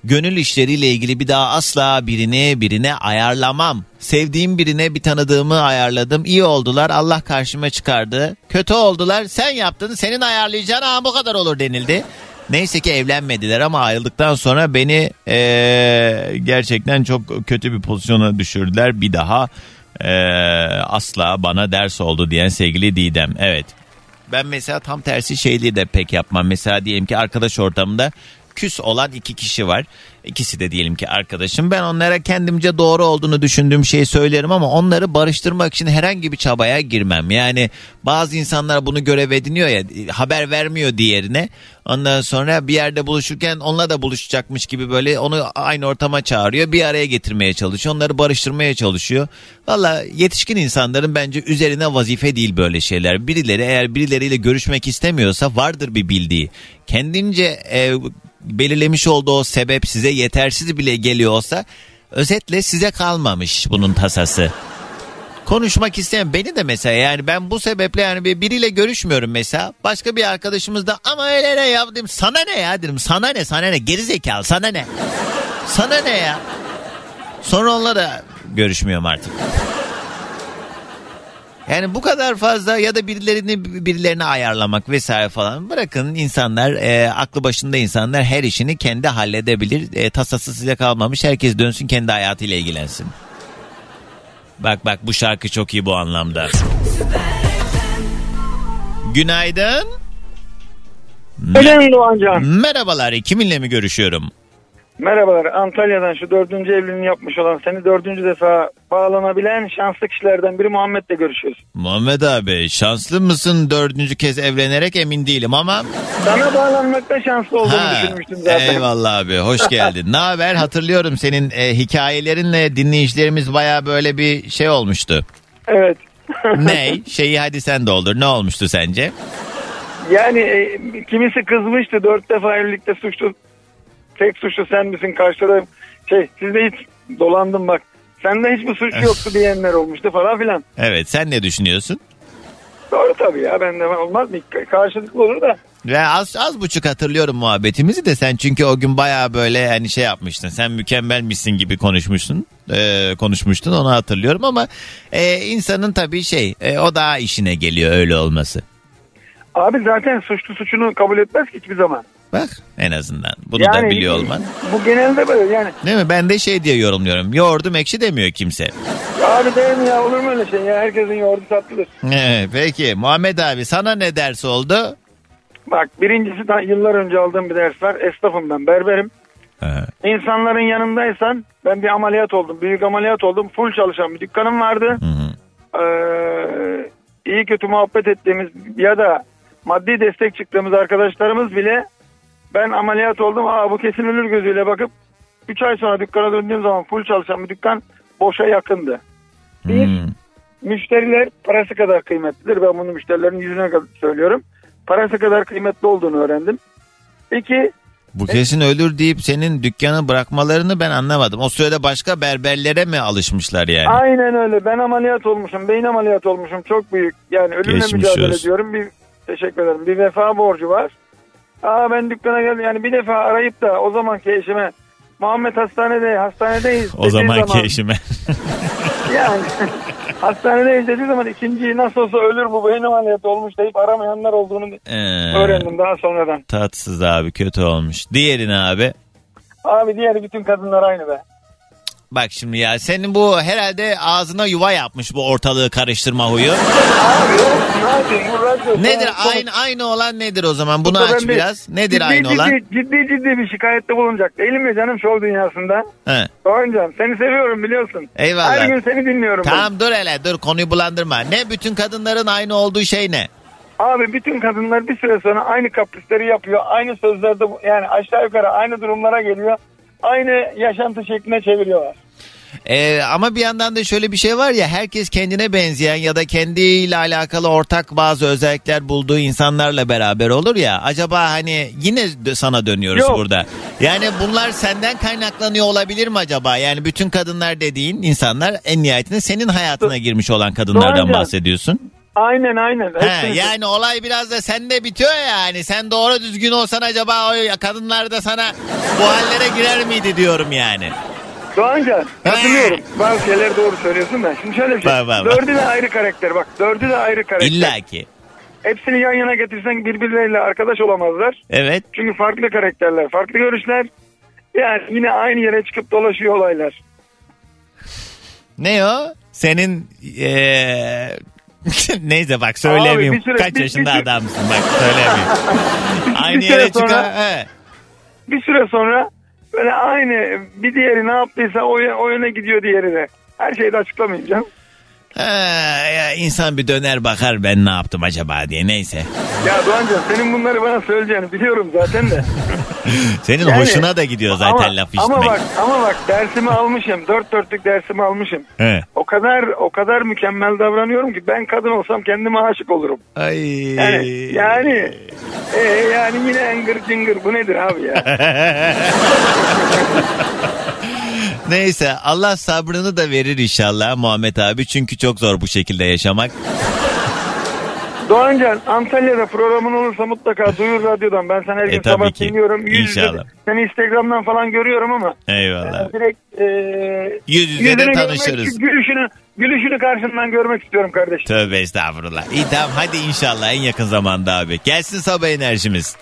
Gönül işleriyle ilgili bir daha asla birini birine ayarlamam. Sevdiğim birine bir tanıdığımı ayarladım. İyi oldular. Allah karşıma çıkardı. Kötü oldular. Sen yaptın. Senin ayarlayacağın ha bu kadar olur denildi. Neyse ki evlenmediler ama ayrıldıktan sonra beni eee, gerçekten çok kötü bir pozisyona düşürdüler. Bir daha eee, asla bana ders oldu diyen sevgili Didem. Evet. Ben mesela tam tersi şeyleri de pek yapmam. Mesela diyelim ki arkadaş ortamında küs olan iki kişi var. İkisi de diyelim ki arkadaşım. Ben onlara kendimce doğru olduğunu düşündüğüm şeyi söylerim ama onları barıştırmak için herhangi bir çabaya girmem. Yani bazı insanlar bunu görev ediniyor ya haber vermiyor diğerine. Ondan sonra bir yerde buluşurken onunla da buluşacakmış gibi böyle onu aynı ortama çağırıyor. Bir araya getirmeye çalışıyor. Onları barıştırmaya çalışıyor. Valla yetişkin insanların bence üzerine vazife değil böyle şeyler. Birileri eğer birileriyle görüşmek istemiyorsa vardır bir bildiği. Kendince e, belirlemiş olduğu o sebep size yetersiz bile geliyor olsa özetle size kalmamış bunun tasası. Konuşmak isteyen beni de mesela yani ben bu sebeple yani bir- biriyle görüşmüyorum mesela. Başka bir arkadaşımız da ama öyle ne ya dedim. Sana ne ya dedim. Sana ne sana ne gerizekalı sana ne. Sana ne ya. Sonra onunla da görüşmüyorum artık. Yani bu kadar fazla ya da birilerini birilerine ayarlamak vesaire falan bırakın insanlar e, aklı başında insanlar her işini kendi halledebilir. E, tasası size kalmamış herkes dönsün kendi hayatıyla ilgilensin. Bak bak bu şarkı çok iyi bu anlamda. Günaydın. Öyle Doğancan? Merhabalar kiminle mi görüşüyorum? Merhabalar. Antalya'dan şu dördüncü evliliğini yapmış olan seni dördüncü defa bağlanabilen şanslı kişilerden biri Muhammed'le görüşüyoruz. Muhammed abi şanslı mısın dördüncü kez evlenerek emin değilim ama. Sana bağlanmakta şanslı olduğunu Ha, düşünmüştüm zaten. Eyvallah abi hoş geldin. ne haber hatırlıyorum senin e, hikayelerinle dinleyicilerimiz baya böyle bir şey olmuştu. Evet. ne? Şeyi hadi sen doldur ne olmuştu sence? Yani e, kimisi kızmıştı dört defa evlilikte suçlu tek suçlu sen misin karşıda şey sizde hiç dolandım bak sende hiçbir suç yoktu diyenler olmuştu falan filan. Evet sen ne düşünüyorsun? Doğru tabii ya bende olmaz mı karşılıklı olur da. Ve az az buçuk hatırlıyorum muhabbetimizi de sen çünkü o gün baya böyle hani şey yapmıştın. Sen mükemmelmişsin gibi konuşmuştun. e, konuşmuştun onu hatırlıyorum ama e, insanın tabii şey e, o daha işine geliyor öyle olması. Abi zaten suçlu suçunu kabul etmez ki hiçbir zaman. Bak en azından bunu da biliyor olman. Bu genelde böyle yani. Değil mi? Ben de şey diye yorumluyorum. Yoğurdum ekşi demiyor kimse. Abi değil mi ya olur mu öyle şey ya herkesin yoğurdu tatlıdır. Ee, peki Muhammed abi sana ne ders oldu? Bak birincisi daha yıllar önce aldığım bir ders var. Esnafım ben berberim. İnsanların yanındaysan ben bir ameliyat oldum. Büyük ameliyat oldum. Full çalışan bir dükkanım vardı. Ee, iyi kötü muhabbet ettiğimiz ya da maddi destek çıktığımız arkadaşlarımız bile ben ameliyat oldum. Aa bu kesin ölür gözüyle bakıp 3 ay sonra dükkana döndüğüm zaman full çalışan bir dükkan boşa yakındı. Bir, müşteriler parası kadar kıymetlidir. Ben bunu müşterilerin yüzüne kadar söylüyorum. Parası kadar kıymetli olduğunu öğrendim. İki, Bu kesin ölür deyip senin dükkanı bırakmalarını ben anlamadım. O sırada başka berberlere mi alışmışlar yani? Aynen öyle. Ben ameliyat olmuşum. Beyin ameliyat olmuşum. Çok büyük. Yani ölümle Geçmiş mücadele olsun. ediyorum. Bir teşekkür ederim. Bir vefa borcu var. Aa ben dükkana geldim. Yani bir defa arayıp da o zamanki eşime Muhammed hastanede hastanedeyiz. O zamanki zaman- eşime. Yani hastanedeyiz dediği zaman ikinciyi nasıl olsa ölür bu beyin ameliyatı olmuş deyip aramayanlar olduğunu Ee, öğrendim daha sonradan. Tatsız abi kötü olmuş. Diğeri ne abi? Abi diğer bütün kadınlar aynı be. Bak şimdi ya senin bu herhalde ağzına yuva yapmış bu ortalığı karıştırma huyu. Nedir aynı aynı olan nedir o zaman? Bunu aç ben bir biraz. Nedir ciddi, aynı ciddi, olan? Ciddi ciddi bir şikayette bulunacak değilim ya canım şov dünyasında. He. Doğancan seni seviyorum biliyorsun. Eyvallah. Her gün seni dinliyorum. ben. Tamam dur hele dur konuyu bulandırma. Ne bütün kadınların aynı olduğu şey ne? Abi bütün kadınlar bir süre sonra aynı kaprisleri yapıyor. Aynı sözlerde yani aşağı yukarı aynı durumlara geliyor. Aynı yaşantı şekline çeviriyorlar. Ee, ama bir yandan da şöyle bir şey var ya herkes kendine benzeyen ya da kendiyle alakalı ortak bazı özellikler bulduğu insanlarla beraber olur ya acaba hani yine sana dönüyoruz Yok. burada. Yani bunlar senden kaynaklanıyor olabilir mi acaba? Yani bütün kadınlar dediğin insanlar en nihayetinde senin hayatına girmiş olan kadınlardan bahsediyorsun. Aynen aynen. He, Hepsini- yani olay biraz da sende bitiyor ya yani sen doğru düzgün olsan acaba o kadınlar da sana bu hallere girer miydi diyorum yani. Doğancan katılıyorum. Bazı şeyler doğru söylüyorsun da. Şimdi şöyle bir şey. Bak, bak, bak. Dördü de ayrı karakter bak. Dördü de ayrı karakter. İlla ki. Hepsini yan yana getirsen birbirleriyle arkadaş olamazlar. Evet. Çünkü farklı karakterler, farklı görüşler. Yani yine aynı yere çıkıp dolaşıyor olaylar. Ne o? Senin eee neyse bak söyleyemeyeyim. Abi bir süre- Kaç bir- yaşında bir adamsın bak söyleyemeyeyim. Aynı yere çıkar. sonra- He. Bir süre sonra böyle aynı bir diğeri ne yaptıysa o, o yöne gidiyor diğeri de. Her şeyi de açıklamayacağım. Ha, ya insan bir döner bakar ben ne yaptım acaba diye neyse. Ya Doğancan senin bunları bana söyleyeceğini biliyorum zaten de. Senin Yani- hoşuna da gidiyor zaten ama, laf Ama işitmek. bak, ama bak dersimi almışım. Dört dörtlük dersimi almışım. He. O kadar o kadar mükemmel davranıyorum ki ben kadın olsam kendime aşık olurum. Ay. Yani yani e, yani yine engır cıngır bu nedir abi ya? Neyse Allah sabrını da verir inşallah Muhammed abi. Çünkü çok zor bu şekilde yaşamak. Doğancan Antalya'da programın olursa mutlaka duyur radyodan. Ben sana her E, gün tabii sabah ki. dinliyorum. Yüz İnşallah. Seni Instagram'dan falan görüyorum ama Eyvallah. direkt e, Yüz yüze de tanışırız. görmek, gülüşünü gülüşünü karşından görmek istiyorum kardeşim. Tövbe estağfurullah. İyi tamam hadi inşallah en yakın zamanda abi. Gelsin sabah enerjimiz.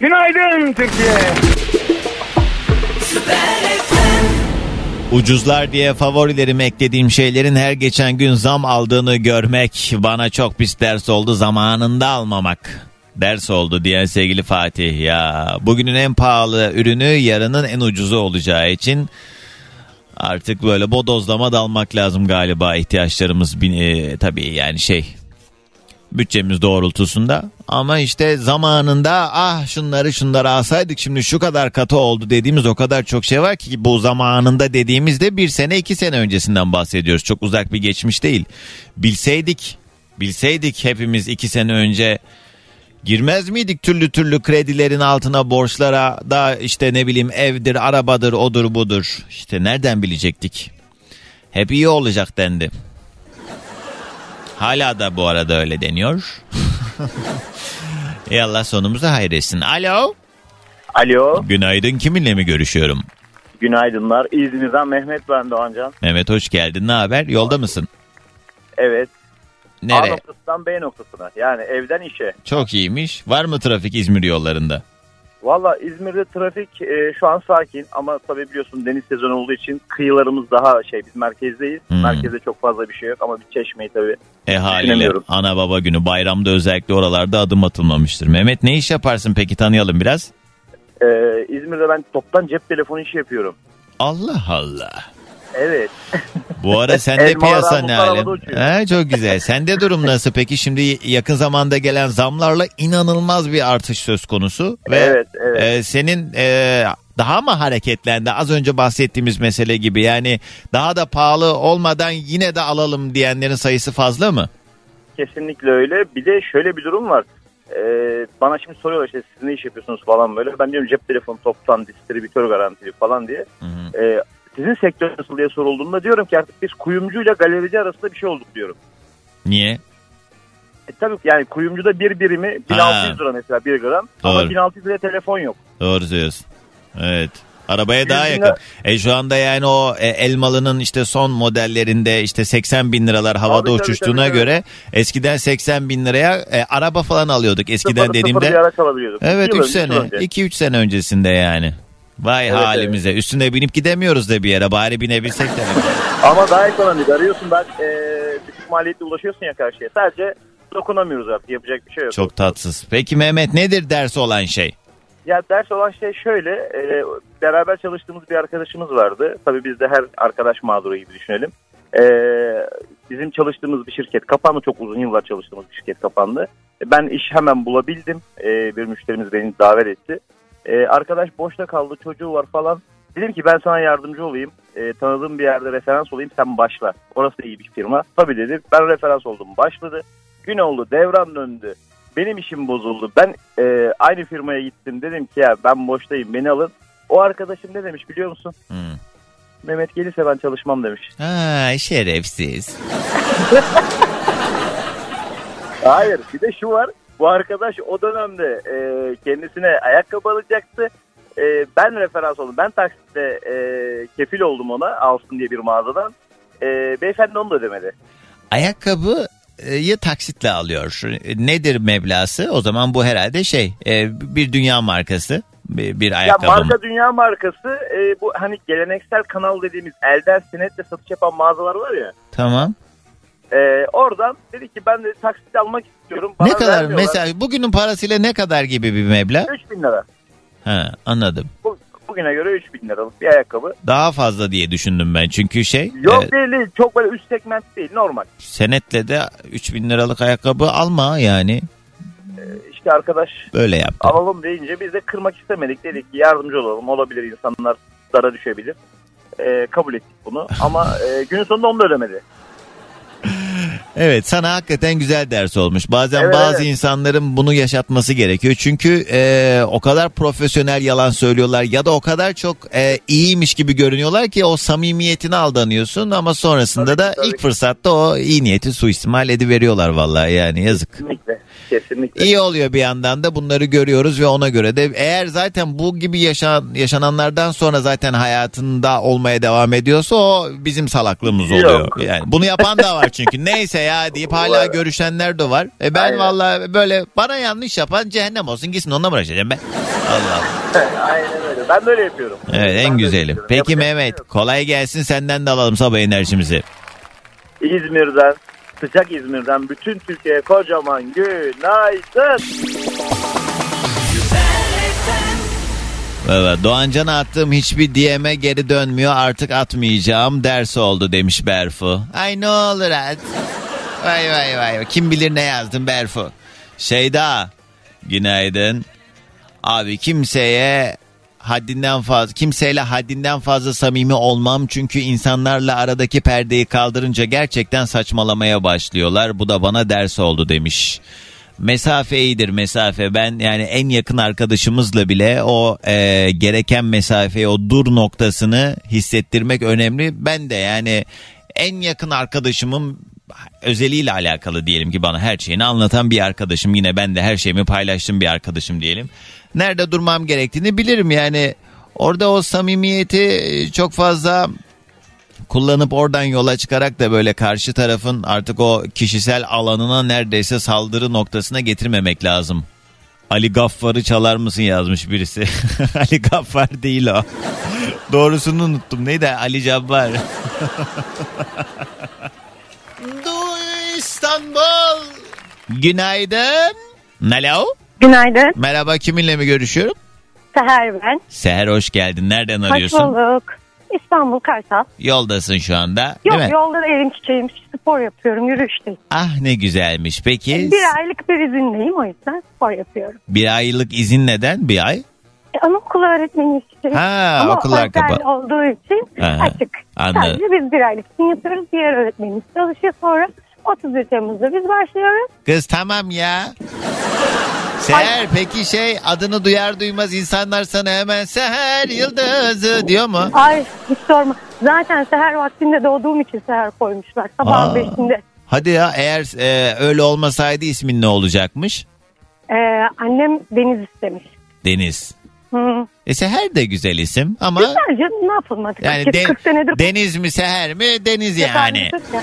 Günaydın Türkiye. Ucuzlar diye favorilerime eklediğim şeylerin her geçen gün zam aldığını görmek bana çok pis ders oldu zamanında almamak. Ders oldu diyen sevgili Fatih ya. Bugünün en pahalı ürünü yarının en ucuzu olacağı için artık böyle bodozlama dalmak lazım galiba ihtiyaçlarımız e, tabii yani şey bütçemiz doğrultusunda. Ama işte zamanında ah şunları şunları alsaydık şimdi şu kadar katı oldu dediğimiz o kadar çok şey var ki bu zamanında dediğimizde bir sene iki sene öncesinden bahsediyoruz. Çok uzak bir geçmiş değil. Bilseydik, bilseydik hepimiz iki sene önce girmez miydik türlü türlü kredilerin altına borçlara da işte ne bileyim evdir, arabadır, odur budur. İşte nereden bilecektik? Hep iyi olacak dendi. Hala da bu arada öyle deniyor. Ey Allah sonumuzu hayretsin. Alo. Alo, Günaydın kiminle mi görüşüyorum? günaydınlar. İzmir'den Mehmet ben Doğancan. Mehmet hoş geldin. Ne haber? Yolda mısın? Evet. A Nereye? noktasından B noktasına. Yani evden işe. Çok iyiymiş. Var mı trafik İzmir yollarında? Valla İzmir'de trafik e, şu an sakin ama tabii biliyorsun deniz sezonu olduğu için kıyılarımız daha şey biz merkezdeyiz. Hmm. Merkezde çok fazla bir şey yok ama bir çeşmeyi tabii. E haliyle ana baba günü bayramda özellikle oralarda adım atılmamıştır. Mehmet ne iş yaparsın peki tanıyalım biraz. E, İzmir'de ben toptan cep telefonu işi yapıyorum. Allah Allah. Evet. Bu ara sende piyasa ne alem? He, çok güzel. Sende durum nasıl peki? Şimdi yakın zamanda gelen zamlarla inanılmaz bir artış söz konusu. Ve Evet, evet. e, senin e, daha mı hareketlendi? Az önce bahsettiğimiz mesele gibi. Yani daha da pahalı olmadan yine de alalım diyenlerin sayısı fazla mı? Kesinlikle öyle. Bir de şöyle bir durum var. Ee, bana şimdi soruyorlar işte siz ne iş yapıyorsunuz falan böyle. Ben diyorum cep telefonu toptan distribütör garantili falan diye. Ee, sizin sektör nasıl diye sorulduğunda diyorum ki artık biz kuyumcuyla galerici arasında bir şey olduk diyorum. Niye? E tabii ki yani kuyumcuda bir birimi 1600 lira mesela bir gram ama Doğru. 1600 liraya telefon yok. Doğru söylüyorsun. Evet. Arabaya daha yakın. lira- E şu anda yani o e, elmalının işte son modellerinde işte 80 bin liralar havada Tabii, tabii, uçuştuğuna tabii, göre eskiden 80 bin liraya e, araba falan alıyorduk. Eskiden Sıfır- sıfır dediğimde bir araç alabiliyorduk. evet İki 3 yıl önce, sene iki yıl önce. 2-3 sene öncesinde yani. Vay Evet, halimize. Üstüne binip gidemiyoruz da bir yere. Bari binebilsek de. Ama daha ekonomik arıyorsun ben e, düşük maliyetli ulaşıyorsun ya karşıya. Sadece dokunamıyoruz artık yapacak bir şey yok. Çok tatsız. Peki Mehmet nedir ders olan şey? Ya ders olan şey şöyle, e, beraber çalıştığımız bir arkadaşımız vardı. Tabii biz de her arkadaş mağduru gibi düşünelim. E, bizim çalıştığımız bir şirket kapandı. Çok uzun yıllar çalıştığımız bir şirket kapandı. E, Ben iş hemen bulabildim. E, bir müşterimiz beni davet etti. E, arkadaş boşta kaldı, çocuğu var falan. Dedim ki ben sana yardımcı olayım. E, tanıdığım bir yerde referans olayım, sen başla. Orası iyi bir firma. Tabii dedi. Ben referans oldum, başladı. Gün oldu, devran döndü. Benim işim bozuldu. Ben e, aynı firmaya gittim. Dedim ki ya ben boştayım beni alın. O arkadaşım ne demiş biliyor musun? Hmm. Mehmet gelirse ben çalışmam demiş. Ha şerefsiz. Hayır bir de şu var. Bu arkadaş o dönemde e, kendisine ayakkabı alacaktı. E, ben referans oldum. Ben taksitle e, kefil oldum ona alsın diye bir mağazadan. E, beyefendi onu da ödemedi. Ayakkabıyı taksitle alıyor. Nedir meblası? O zaman bu herhalde şey e, bir dünya markası. Bir, bir Ya ayakkabı mı? marka dünya markası e, bu hani geleneksel kanal dediğimiz elden senetle satış yapan mağazalar var ya. Tamam. E, oradan dedi ki ben de taksit almak istiyorum. Bana ne kadar vermiyorlar. mesela bugünün parasıyla ne kadar gibi bir meblağ? 3000 lira. Ha, anladım. Bu, bugüne göre 3000 liralık bir ayakkabı. Daha fazla diye düşündüm ben. Çünkü şey Yok e, değil değil çok böyle üst segment değil normal. senetle de 3000 liralık ayakkabı alma yani. İşte arkadaş Böyle yaptı. alalım deyince biz de kırmak istemedik. Dedik ki yardımcı olalım olabilir insanlar dara düşebilir. E, kabul ettik bunu ama e, günün sonunda onu da ödemedi. Evet sana hakikaten güzel ders olmuş. Bazen Evet, bazı evet. insanların bunu yaşatması gerekiyor. Çünkü e, o kadar profesyonel yalan söylüyorlar ya da o kadar çok e, iyiymiş gibi görünüyorlar ki o samimiyetine aldanıyorsun ama sonrasında Tabii da tabii ilk fırsatta o iyi niyeti suistimal ediveriyorlar vallahi yani yazık. Kesinlikle. Kesinlikle. İyi oluyor bir yandan da bunları görüyoruz ve ona göre de eğer zaten bu gibi yaşan, yaşananlardan sonra zaten hayatında olmaya devam ediyorsa o bizim salaklığımız oluyor. Yok. Yani bunu yapan da var çünkü. Neyse ya deyip hala görüşenler de var. E ben Aynen. vallahi böyle bana yanlış yapan cehennem olsun gitsin onunla mı uğraşacağım ben? Allah Allah. Aynen öyle. Ben böyle yapıyorum. Evet en Ben güzeli. Peki Yapacak şey Mehmet yok. kolay gelsin senden de alalım sabah enerjimizi. İzmir'den, sıcak İzmir'den bütün Türkiye'ye kocaman günaydın. Valla Doğancan'a attığım hiçbir DM'e geri dönmüyor artık atmayacağım ders oldu demiş Berfu. Ay ne olur at. Vay vay vay kim bilir ne yazdım Berfu. Şeyda günaydın. Abi kimseye haddinden fazla kimseyle haddinden fazla samimi olmam çünkü insanlarla aradaki perdeyi kaldırınca gerçekten saçmalamaya başlıyorlar. Bu da bana ders oldu demiş. Mesafe iyidir mesafe. Ben yani en yakın arkadaşımızla bile o e, gereken mesafeyi o dur noktasını hissettirmek önemli. Ben de yani en yakın arkadaşımın özeliyle alakalı diyelim ki bana her şeyini anlatan bir arkadaşım. Yine ben de her şeyimi paylaştığım bir arkadaşım diyelim. Nerede durmam gerektiğini bilirim yani. Orada o samimiyeti çok fazla kullanıp oradan yola çıkarak da böyle karşı tarafın artık o kişisel alanına neredeyse saldırı noktasına getirmemek lazım. Ali Gaffar'ı çalar mısın yazmış birisi. Ali Gaffar değil o. Doğrusunu unuttum. Neydi? Ali Cabbar. Du İstanbul. Günaydın. Alo. Günaydın. Merhaba kiminle mi görüşüyorum? Seher ben. Seher hoş geldin. Nereden Hoş arıyorsun? bulduk. İstanbul Kartal. Yoldasın şu anda. Yok değil mi? yolda da elim çiçeğim. Spor yapıyorum. Yürüyüşteyim. Ah ne güzelmiş. Peki Bir aylık bir izinleyim o yüzden spor yapıyorum. bir aylık izin neden bir ay? E, anaokulu öğretmeni çiçeğim. Ha, Ama okullar kapalı. olduğu için Aha, açık. anladım. Sadece biz bir aylık izin yapıyoruz. Diğer öğretmenimiz çalışıyor sonra 31 Temmuz'da biz başlıyoruz. Kız tamam ya. Seher peki şey adını duyar duymaz insanlar sana hemen Seher Yıldızı diyor mu? Ay hiç sorma. Zaten seher vaktinde doğduğum için seher koymuşlar. Sabahın Aa. beşinde. Hadi ya eğer e, öyle olmasaydı ismin ne olacakmış? Ee, annem deniz istemiş. Deniz. Hı. E Seher de güzel isim ama Güzel canım ne yapalım yani de- 40 senedir Deniz mi Seher mi Deniz yani. Efendim.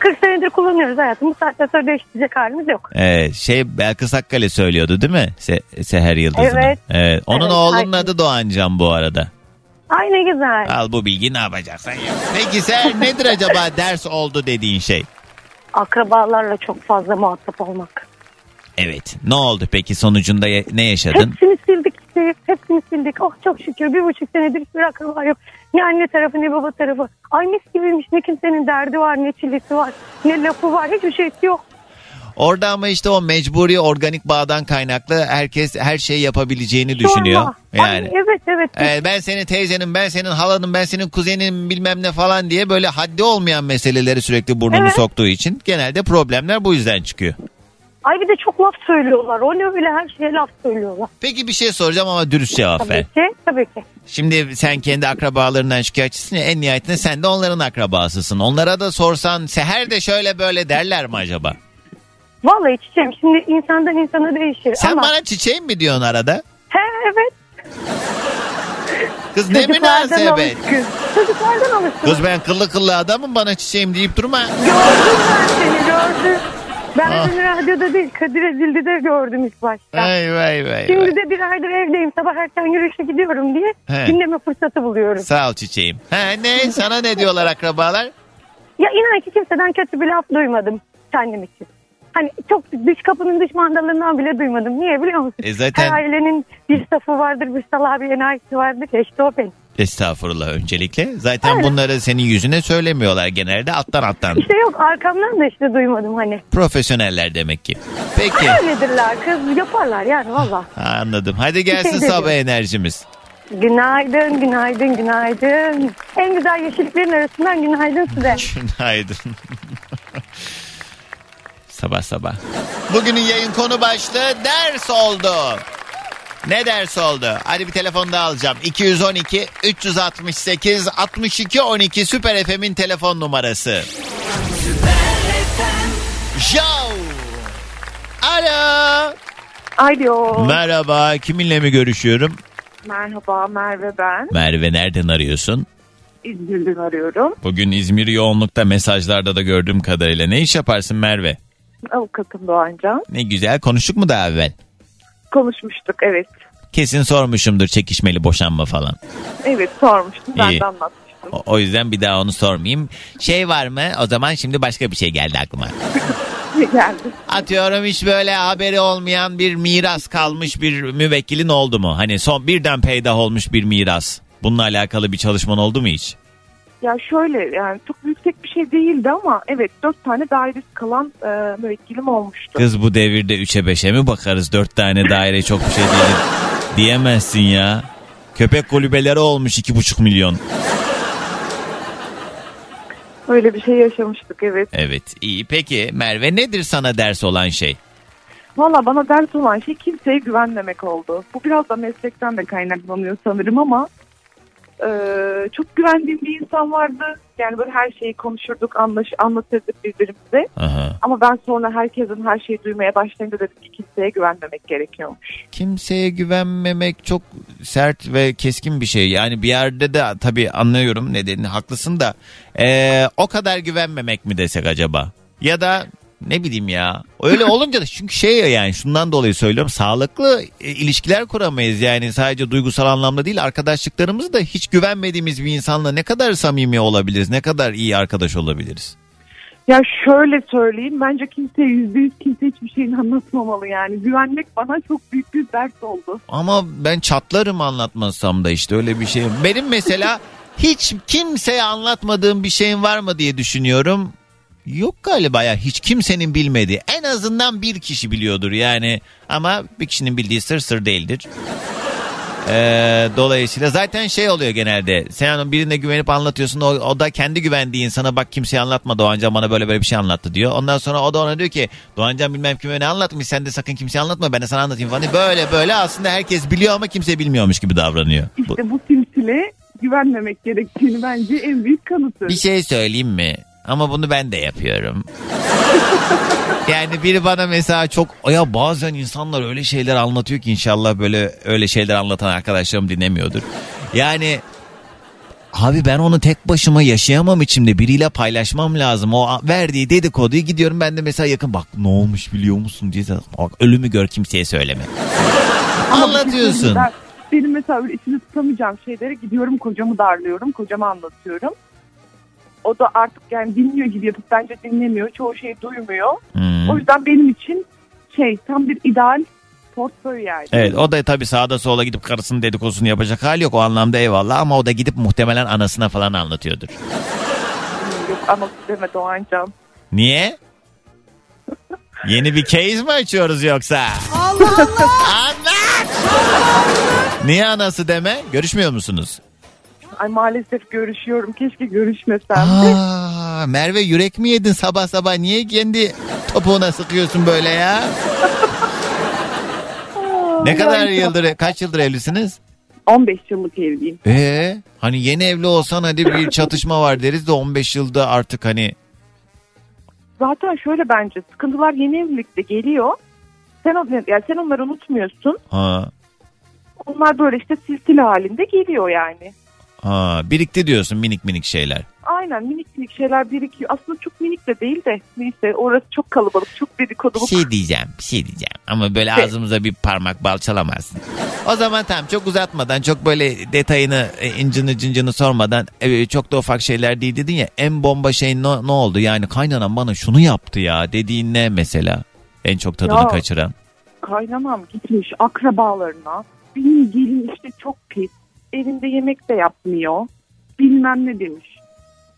40 senedir kullanıyoruz hayatım. Bu saatten sonra değiştirecek halimiz yok. Evet, şey Belkıs Akkale söylüyordu değil mi? Se- Seher Yıldız'ın. Evet. evet. Onun Evet, oğlunun aynen. adı Doğancan bu arada. Ay ne güzel. Al bu bilgi ne yapacaksan yap. Peki Seher nedir acaba ders oldu dediğin şey? Akrabalarla çok fazla muhatap olmak. Evet. Ne oldu peki sonucunda ne yaşadın? Hepsini sildik işte. Hepsini sildik. Oh çok şükür. Bir buçuk senedir hiçbir akraba yok. Ne anne tarafı ne baba tarafı. Ay mis gibiymiş. Ne kimsenin derdi var ne çilesi var. Ne lafı var. Hiçbir şeysi yok. Orada ama işte o mecburi organik bağdan kaynaklı herkes her şeyi yapabileceğini Sorma. düşünüyor. Ay, Yani. evet evet. Evet, ben senin teyzenin, ben senin halanın, ben senin kuzenin bilmem ne falan diye böyle haddi olmayan meseleleri sürekli burnunu Evet. soktuğu için genelde problemler bu yüzden çıkıyor. Ay bir de çok laf söylüyorlar. O ne bile her şeye laf söylüyorlar. Peki bir şey soracağım ama dürüst cevap ver. Tabii ki. Tabii ki. Şimdi sen kendi akrabalarından şikayetçisin ya en nihayetinde sen de onların akrabasısın. Onlara da sorsan Seher de şöyle böyle derler mi acaba? Vallahi çiçeğim şimdi insandan insana değişir. Sen ama... bana çiçeğim mi diyorsun arada? He evet. Kız ne münasebet. alışkın. Çocuklardan alışkın. Kız ben kıllı kıllı adamım bana çiçeğim deyip durma. Gördüm ben seni gördüm. Ben Ah. seni radyoda değil Kadir Ezildi'de gördüm ilk başta. Vay vay vay. Şimdi vay. de bir aydır evdeyim sabah erken yürüyüşe gidiyorum diye He. dinleme fırsatı buluyorum. Sağ ol çiçeğim. Ha ne sana ne diyorlar akrabalar? Ya inan ki kimseden kötü bir laf duymadım kendim için. Hani çok dış kapının dış mandalından bile duymadım. Niye biliyor musun? E zaten- Her ailenin bir safı vardır, bir salağı bir enayisi vardır. İşte o benim. Estağfurullah öncelikle. Zaten Öyle. bunları senin yüzüne söylemiyorlar genelde alttan alttan. İşte yok arkamdan da işte duymadım hani. Profesyoneller demek ki. Peki. Öyledirler kız yaparlar yani valla. Anladım. Hadi gelsin şey sabah demiyorum. enerjimiz. Günaydın, günaydın, günaydın. En güzel yeşilliklerin arasından günaydın size. Günaydın. Sabah sabah. Bugünün yayın konu başlığı ders oldu. Ne ders oldu? Hadi bir telefon daha alacağım. 212 368 62 12 Süper FM'in telefon numarası. Joe! Alo. Alo. Merhaba kiminle mi görüşüyorum? Merhaba Merve ben. Merve nereden arıyorsun? İzmir'den arıyorum. Bugün İzmir yoğunlukta mesajlarda da gördüğüm kadarıyla. Ne iş yaparsın Merve? Avukatım Doğancan. Ne güzel konuştuk mu daha evvel? Konuşmuştuk evet. Kesin sormuşumdur çekişmeli boşanma falan. Evet sormuştum ben İyi. de anlatmıştım. O, o yüzden bir daha onu sormayayım. Şey var mı? O zaman şimdi başka bir şey geldi aklıma. Geldi. Atıyorum hiç böyle haberi olmayan bir miras kalmış bir müvekkilin oldu mu? Hani son birden peydah olmuş bir miras. Bununla alakalı bir çalışman oldu mu hiç? Ya şöyle yani çok yüksek bir şey değildi ama evet dört tane dairesi kalan e, müvekkilim olmuştu. Kız bu devirde 3'e 5'e mi bakarız? 4 tane daire çok bir şey değil. Diyemezsin ya. Köpek kulübeleri olmuş 2,5 milyon. Öyle bir şey yaşamıştık evet. Evet iyi. Peki Merve nedir sana ders olan şey? Valla bana ders olan şey kimseye güvenmemek oldu. Bu biraz da meslekten de kaynaklanıyor sanırım ama e, çok güvendiğim bir insan vardı. Yani böyle her şeyi konuşurduk, anlaş, anlatırdık birbirimize. Aha. Ama ben sonra herkesin her şeyi duymaya başlayınca dedim ki kimseye güvenmemek gerekiyormuş. Kimseye güvenmemek çok sert ve keskin bir şey. Yani bir yerde de tabii anlıyorum nedenini haklısın da ee, o kadar güvenmemek mi desek acaba? Ya da ne bileyim ya öyle olunca da çünkü şey ya yani şundan dolayı söylüyorum sağlıklı e, ilişkiler kuramayız yani sadece duygusal anlamda değil arkadaşlıklarımızı da hiç güvenmediğimiz bir insanla ne kadar samimi olabiliriz ne kadar iyi arkadaş olabiliriz. Ya şöyle söyleyeyim bence kimseye yüzde yüz kimse hiçbir şeyini anlatmamalı yani. Güvenmek bana çok büyük bir dert oldu. Ama ben çatlarım anlatmasam da işte öyle bir şey. Benim mesela hiç kimseye anlatmadığım bir şeyim var mı diye düşünüyorum. Yok galiba ya hiç kimsenin bilmediği. En azından bir kişi biliyordur yani. Ama bir kişinin bildiği sır sır değildir. Ee, dolayısıyla zaten şey oluyor genelde. Sen birine güvenip anlatıyorsun. O, o da kendi güvendiği insana bak kimseye anlatma Doğancan bana böyle böyle bir şey anlattı diyor. Ondan sonra o da ona diyor ki Doğancan bilmem kime ne anlatmış sen de sakın kimseye anlatma ben de sana anlatayım falan. Böyle böyle aslında herkes biliyor ama kimse bilmiyormuş gibi davranıyor. İşte bu silsile güvenmemek gerektiğini bence en büyük kanıtı. Bir şey söyleyeyim mi? Ama bunu ben de yapıyorum. yani biri bana mesela çok ya bazen insanlar öyle şeyler anlatıyor ki inşallah böyle öyle şeyler anlatan arkadaşlarım dinlemiyordur. Yani abi ben onu tek başıma yaşayamam içimde biriyle paylaşmam lazım. O verdiği dedikoduyu gidiyorum ben de mesela yakın bak ne olmuş biliyor musun diye bak ölümü gör kimseye söyleme. Anlatıyorsun. ben- benim mesela öyle içinde tutamayacağım şeylere gidiyorum kocamı darlıyorum. Kocama anlatıyorum. O da artık yani dinliyor gibi yapıp bence dinlemiyor. Çoğu şeyi duymuyor. Hmm. O yüzden benim için şey tam bir ideal portföy yani. Evet o da tabii sağda sola gidip karısının dedikodusunu yapacak hali yok o anlamda eyvallah ama o da gidip muhtemelen anasına falan anlatıyordur. Yok anası deme Doğancan. Niye? Yeni bir case mi açıyoruz yoksa? Allah Allah. Anlat! Niye anası deme? Görüşmüyor musunuz? Ay maalesef görüşüyorum. Keşke görüşmesem. Aa, Merve yürek mi yedin sabah sabah? Niye kendi topuğuna sıkıyorsun böyle ya? Ne kadar yıldır, kaç yıldır evlisiniz? 15 yıllık evliyim. Ee, hani yeni evli olsan hadi bir çatışma var deriz de 15 yılda artık hani Zaten şöyle bence sıkıntılar yeni evlilikte geliyor. Sen, yani sen onları unutmuyorsun. ha Onlar böyle işte silsile halinde geliyor yani. Ha birikti diyorsun minik minik şeyler. Aynen minik minik şeyler birikiyor. Aslında çok minik de değil de neyse orası çok kalabalık, çok Bir dedikoduluk. şey diyeceğim, bir şey diyeceğim. Ama böyle Evet. ağzımıza bir parmak balçalamazsın. O zaman tamam çok uzatmadan, çok böyle detayını, e, incini cincini sormadan e, çok da ufak şeyler değil dedin ya. En bomba şey ne, ne oldu? Yani kaynanan bana şunu yaptı ya dediğin ne mesela? En çok tadını Ya. kaçıran. Kaynanam gitmiş akrabalarına. Benim gelin işte çok pis. Evinde yemek de yapmıyor. Bilmem ne demiş.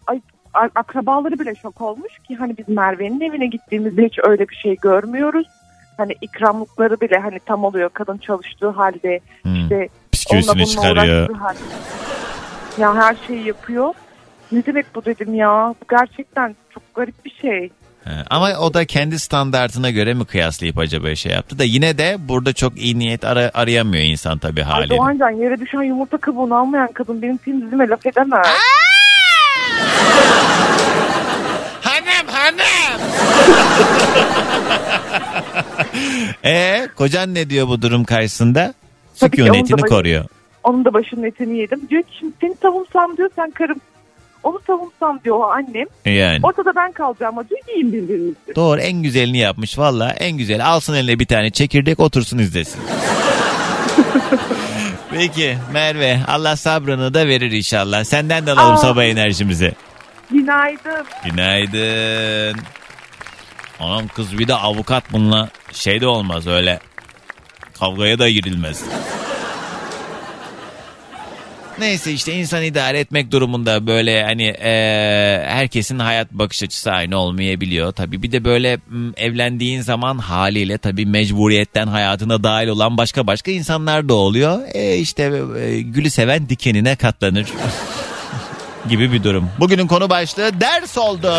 Ay, akrabaları bile şok olmuş ki hani biz Merve'nin evine gittiğimizde hiç öyle bir şey görmüyoruz. Hani ikramlıkları bile hani tam oluyor kadın çalıştığı halde Hmm. işte Psikolojisini çıkarıyor. halde. Ya her şeyi yapıyor. Ne demek bu dedim ya. Bu gerçekten çok garip bir şey. He, Ama o da kendi standartına göre mi kıyaslayıp acaba şey yaptı da yine de burada çok iyi niyet ara- arayamıyor insan tabii Ay haliyle. Doğancan yere düşen yumurta kabuğunu almayan kadın benim temizliğime laf edemez. Hanım hanım. E kocan ne diyor bu durum karşısında? Tabii ki onun da Sükunetini başı- koruyor. Onun da başının etini yedim. Diyor ki şimdi seni savunsam diyor sen karım. Onu savunsam diyor o annem. Yani. Ortada ben kalacağım ama diyor yiyin birbirimizi. Doğru en güzelini yapmış valla en güzel. Alsın eline bir tane çekirdek otursun izlesin. Peki Merve Allah sabrını da verir inşallah. Senden de alalım Aa. sabah enerjimizi. Günaydın. Günaydın. Anam kız bir de avukat bununla şey de olmaz öyle. Kavgaya da girilmez. Neyse işte insan idare etmek durumunda böyle hani eee, herkesin hayat bakış açısı aynı olmayabiliyor. Tabii bir de böyle m, evlendiğin zaman haliyle tabii mecburiyetten hayatına dahil olan başka başka insanlar da oluyor. E işte e, gülü seven dikenine katlanır gibi bir durum. Bugünün konu başlığı ders oldu.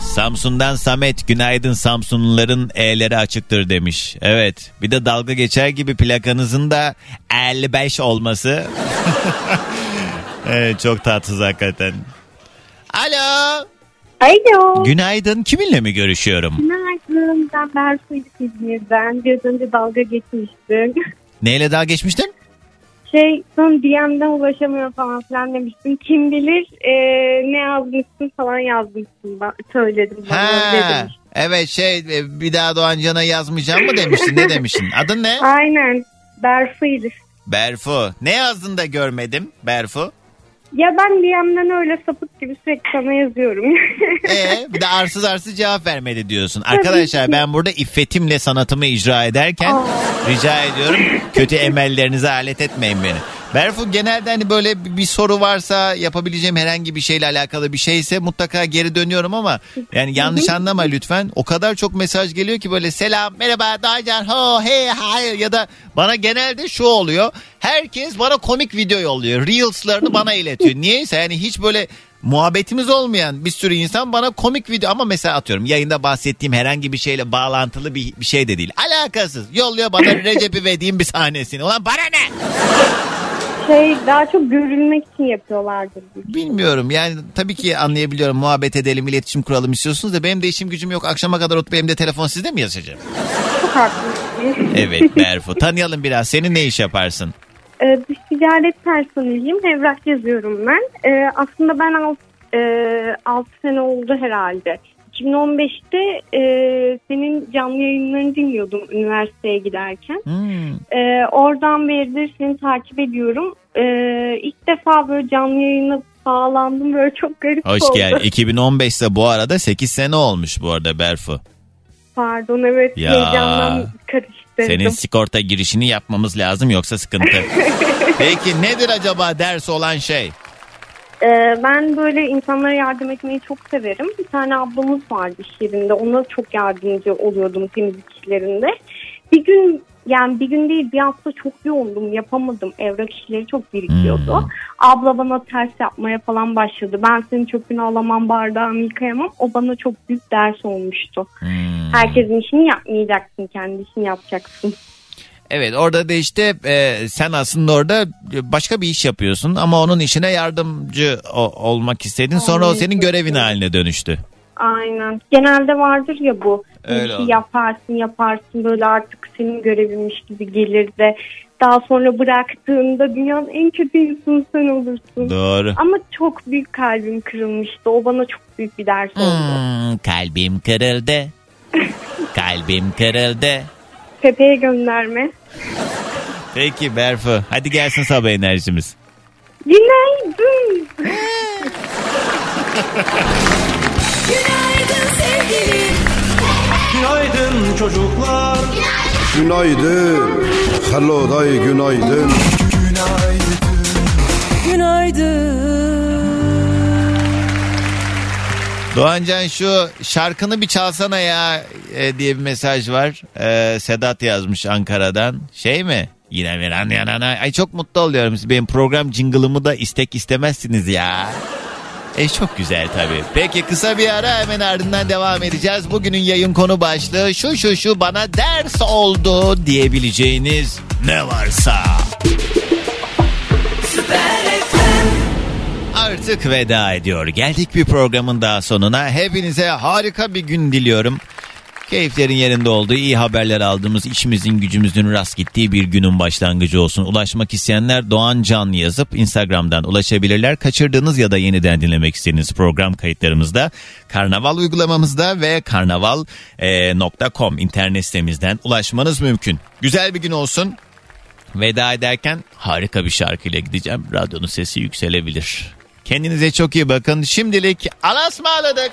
Samsun'dan Samet günaydın Samsunluların E'leri açıktır demiş. Evet bir de dalga geçer gibi plakanızın da 55 olması. evet, çok tatsız hakikaten. Alo. Alo. Günaydın kiminle mi görüşüyorum? Günaydın. Ben Berfu İzmir'den. Biraz önce dalga geçmiştim. Neyle daha geçmiştin? Şey son DM'den ulaşamıyor falan filan demiştim. Kim bilir e, ne yazmışsın falan yazmışsın. Söyledim bana Ha, evet şey e, bir daha Doğan Can'a yazmayacağım mı demiştin ne demiştin? Adın ne? Aynen. Berfu İzmir. Berfu. Ne yazdın da görmedim Berfu? Ya ben DM'den öyle sapık gibi sürekli sana yazıyorum. Ee, bir de arsız arsız cevap vermedi diyorsun. Arkadaşlar ben burada iffetimle sanatımı icra ederken rica ediyorum kötü emellerinize alet etmeyin beni. Berfu genelde hani böyle bir soru varsa yapabileceğim herhangi bir şeyle alakalı bir şeyse mutlaka geri dönüyorum ama yani yanlış anlama lütfen. O kadar çok mesaj geliyor ki böyle selam merhaba Daycan ho hey hayır ya da bana genelde şu oluyor. Herkes bana komik video yolluyor. Reels'larını bana iletiyor. Niyeyse yani hiç böyle muhabbetimiz olmayan bir sürü insan bana komik video ama mesela atıyorum yayında bahsettiğim herhangi bir şeyle bağlantılı bir, bir şey de değil. Alakasız. Yolluyor bana Recep İvedik'in bir sahnesini. Ulan bana ne? Şey daha çok görülmek için yapıyorlardır. Bilmiyorum yani tabii ki anlayabiliyorum muhabbet edelim iletişim kuralım istiyorsunuz da benim de işim gücüm yok akşama kadar oturup benim de telefon sizde mi yazacağım? Çok haklısın. Evet Berfu tanıyalım biraz senin ne iş yaparsın? Ee, dış ticaret personeliyim. Evrak yazıyorum ben. Ee, aslında ben 6 e, sene oldu herhalde. 2015'te e, senin canlı yayınlarını dinliyordum üniversiteye giderken. Ee, oradan beridir seni takip ediyorum. Ee, ilk defa böyle canlı yayına bağlandım. Böyle çok garip Hoş oldu. geldin. 2015 ise bu arada 8 sene olmuş bu arada Berfu. Pardon evet Ya. heyecandan karıştırdım. Senin sigorta girişini yapmamız lazım yoksa sıkıntı. Peki nedir acaba ders olan şey? Ee, ben böyle insanlara yardım etmeyi çok severim. Bir tane ablamız vardı iş yerinde. Ona çok yardımcı oluyordum temizlik işlerinde. Bir gün yani bir gün değil bir hafta çok yoğundum yapamadım. Evrak işleri çok birikiyordu. Abla bana ters yapmaya falan başladı. Ben senin çöpünü alamam bardağımı yıkayamam. O bana çok büyük ders olmuştu. Herkesin işini yapmayacaksın kendi işini yapacaksın. Evet orada da işte e, sen aslında orada başka bir iş yapıyorsun ama onun işine yardımcı o- olmak istedin. Sonra o senin görevin haline dönüştü. Aynen. Genelde vardır ya bu. Öyle bir şey yaparsın yaparsın böyle artık senin görevinmiş gibi gelir de daha sonra bıraktığında dünyanın en kötü insanı sen olursun. Doğru. Ama çok büyük kalbim kırılmıştı. O bana çok büyük bir ders oldu. Hmm, kalbim kırıldı. kalbim kırıldı. Pepe'ye gönderme. Peki Berfu hadi gelsin sabah enerjimiz. Günaydın. Günaydın sevgilim. Günaydın çocuklar. Günaydın. Hello day günaydın. Doğancan şu şarkını bir çalsana ya e, diye bir mesaj var. E, Sedat yazmış Ankara'dan. Şey mi? Yine an yanana. Ay çok mutlu oluyorum. Benim program jingle'ımı da istek istemezsiniz ya. E çok güzel tabii. Peki kısa bir ara hemen ardından devam edeceğiz. Bugünün yayın konu başlığı şu şu şu bana ders oldu diyebileceğiniz ne varsa. Artık veda ediyor. Geldik bir programın daha sonuna. Hepinize harika bir gün diliyorum. Keyiflerin yerinde olduğu, iyi haberler aldığımız, işimizin gücümüzün rast gittiği bir günün başlangıcı olsun. Ulaşmak isteyenler Doğan Can yazıp Instagram'dan ulaşabilirler. Kaçırdığınız ya da yeniden dinlemek istediğiniz program kayıtlarımızda Karnaval uygulamamızda ve karnaval.com internet sitemizden ulaşmanız mümkün. Güzel bir gün olsun. Veda ederken harika bir şarkıyla gideceğim. Radyonun sesi yükselebilir. Kendinize çok iyi bakın. Şimdilik alasmaladık.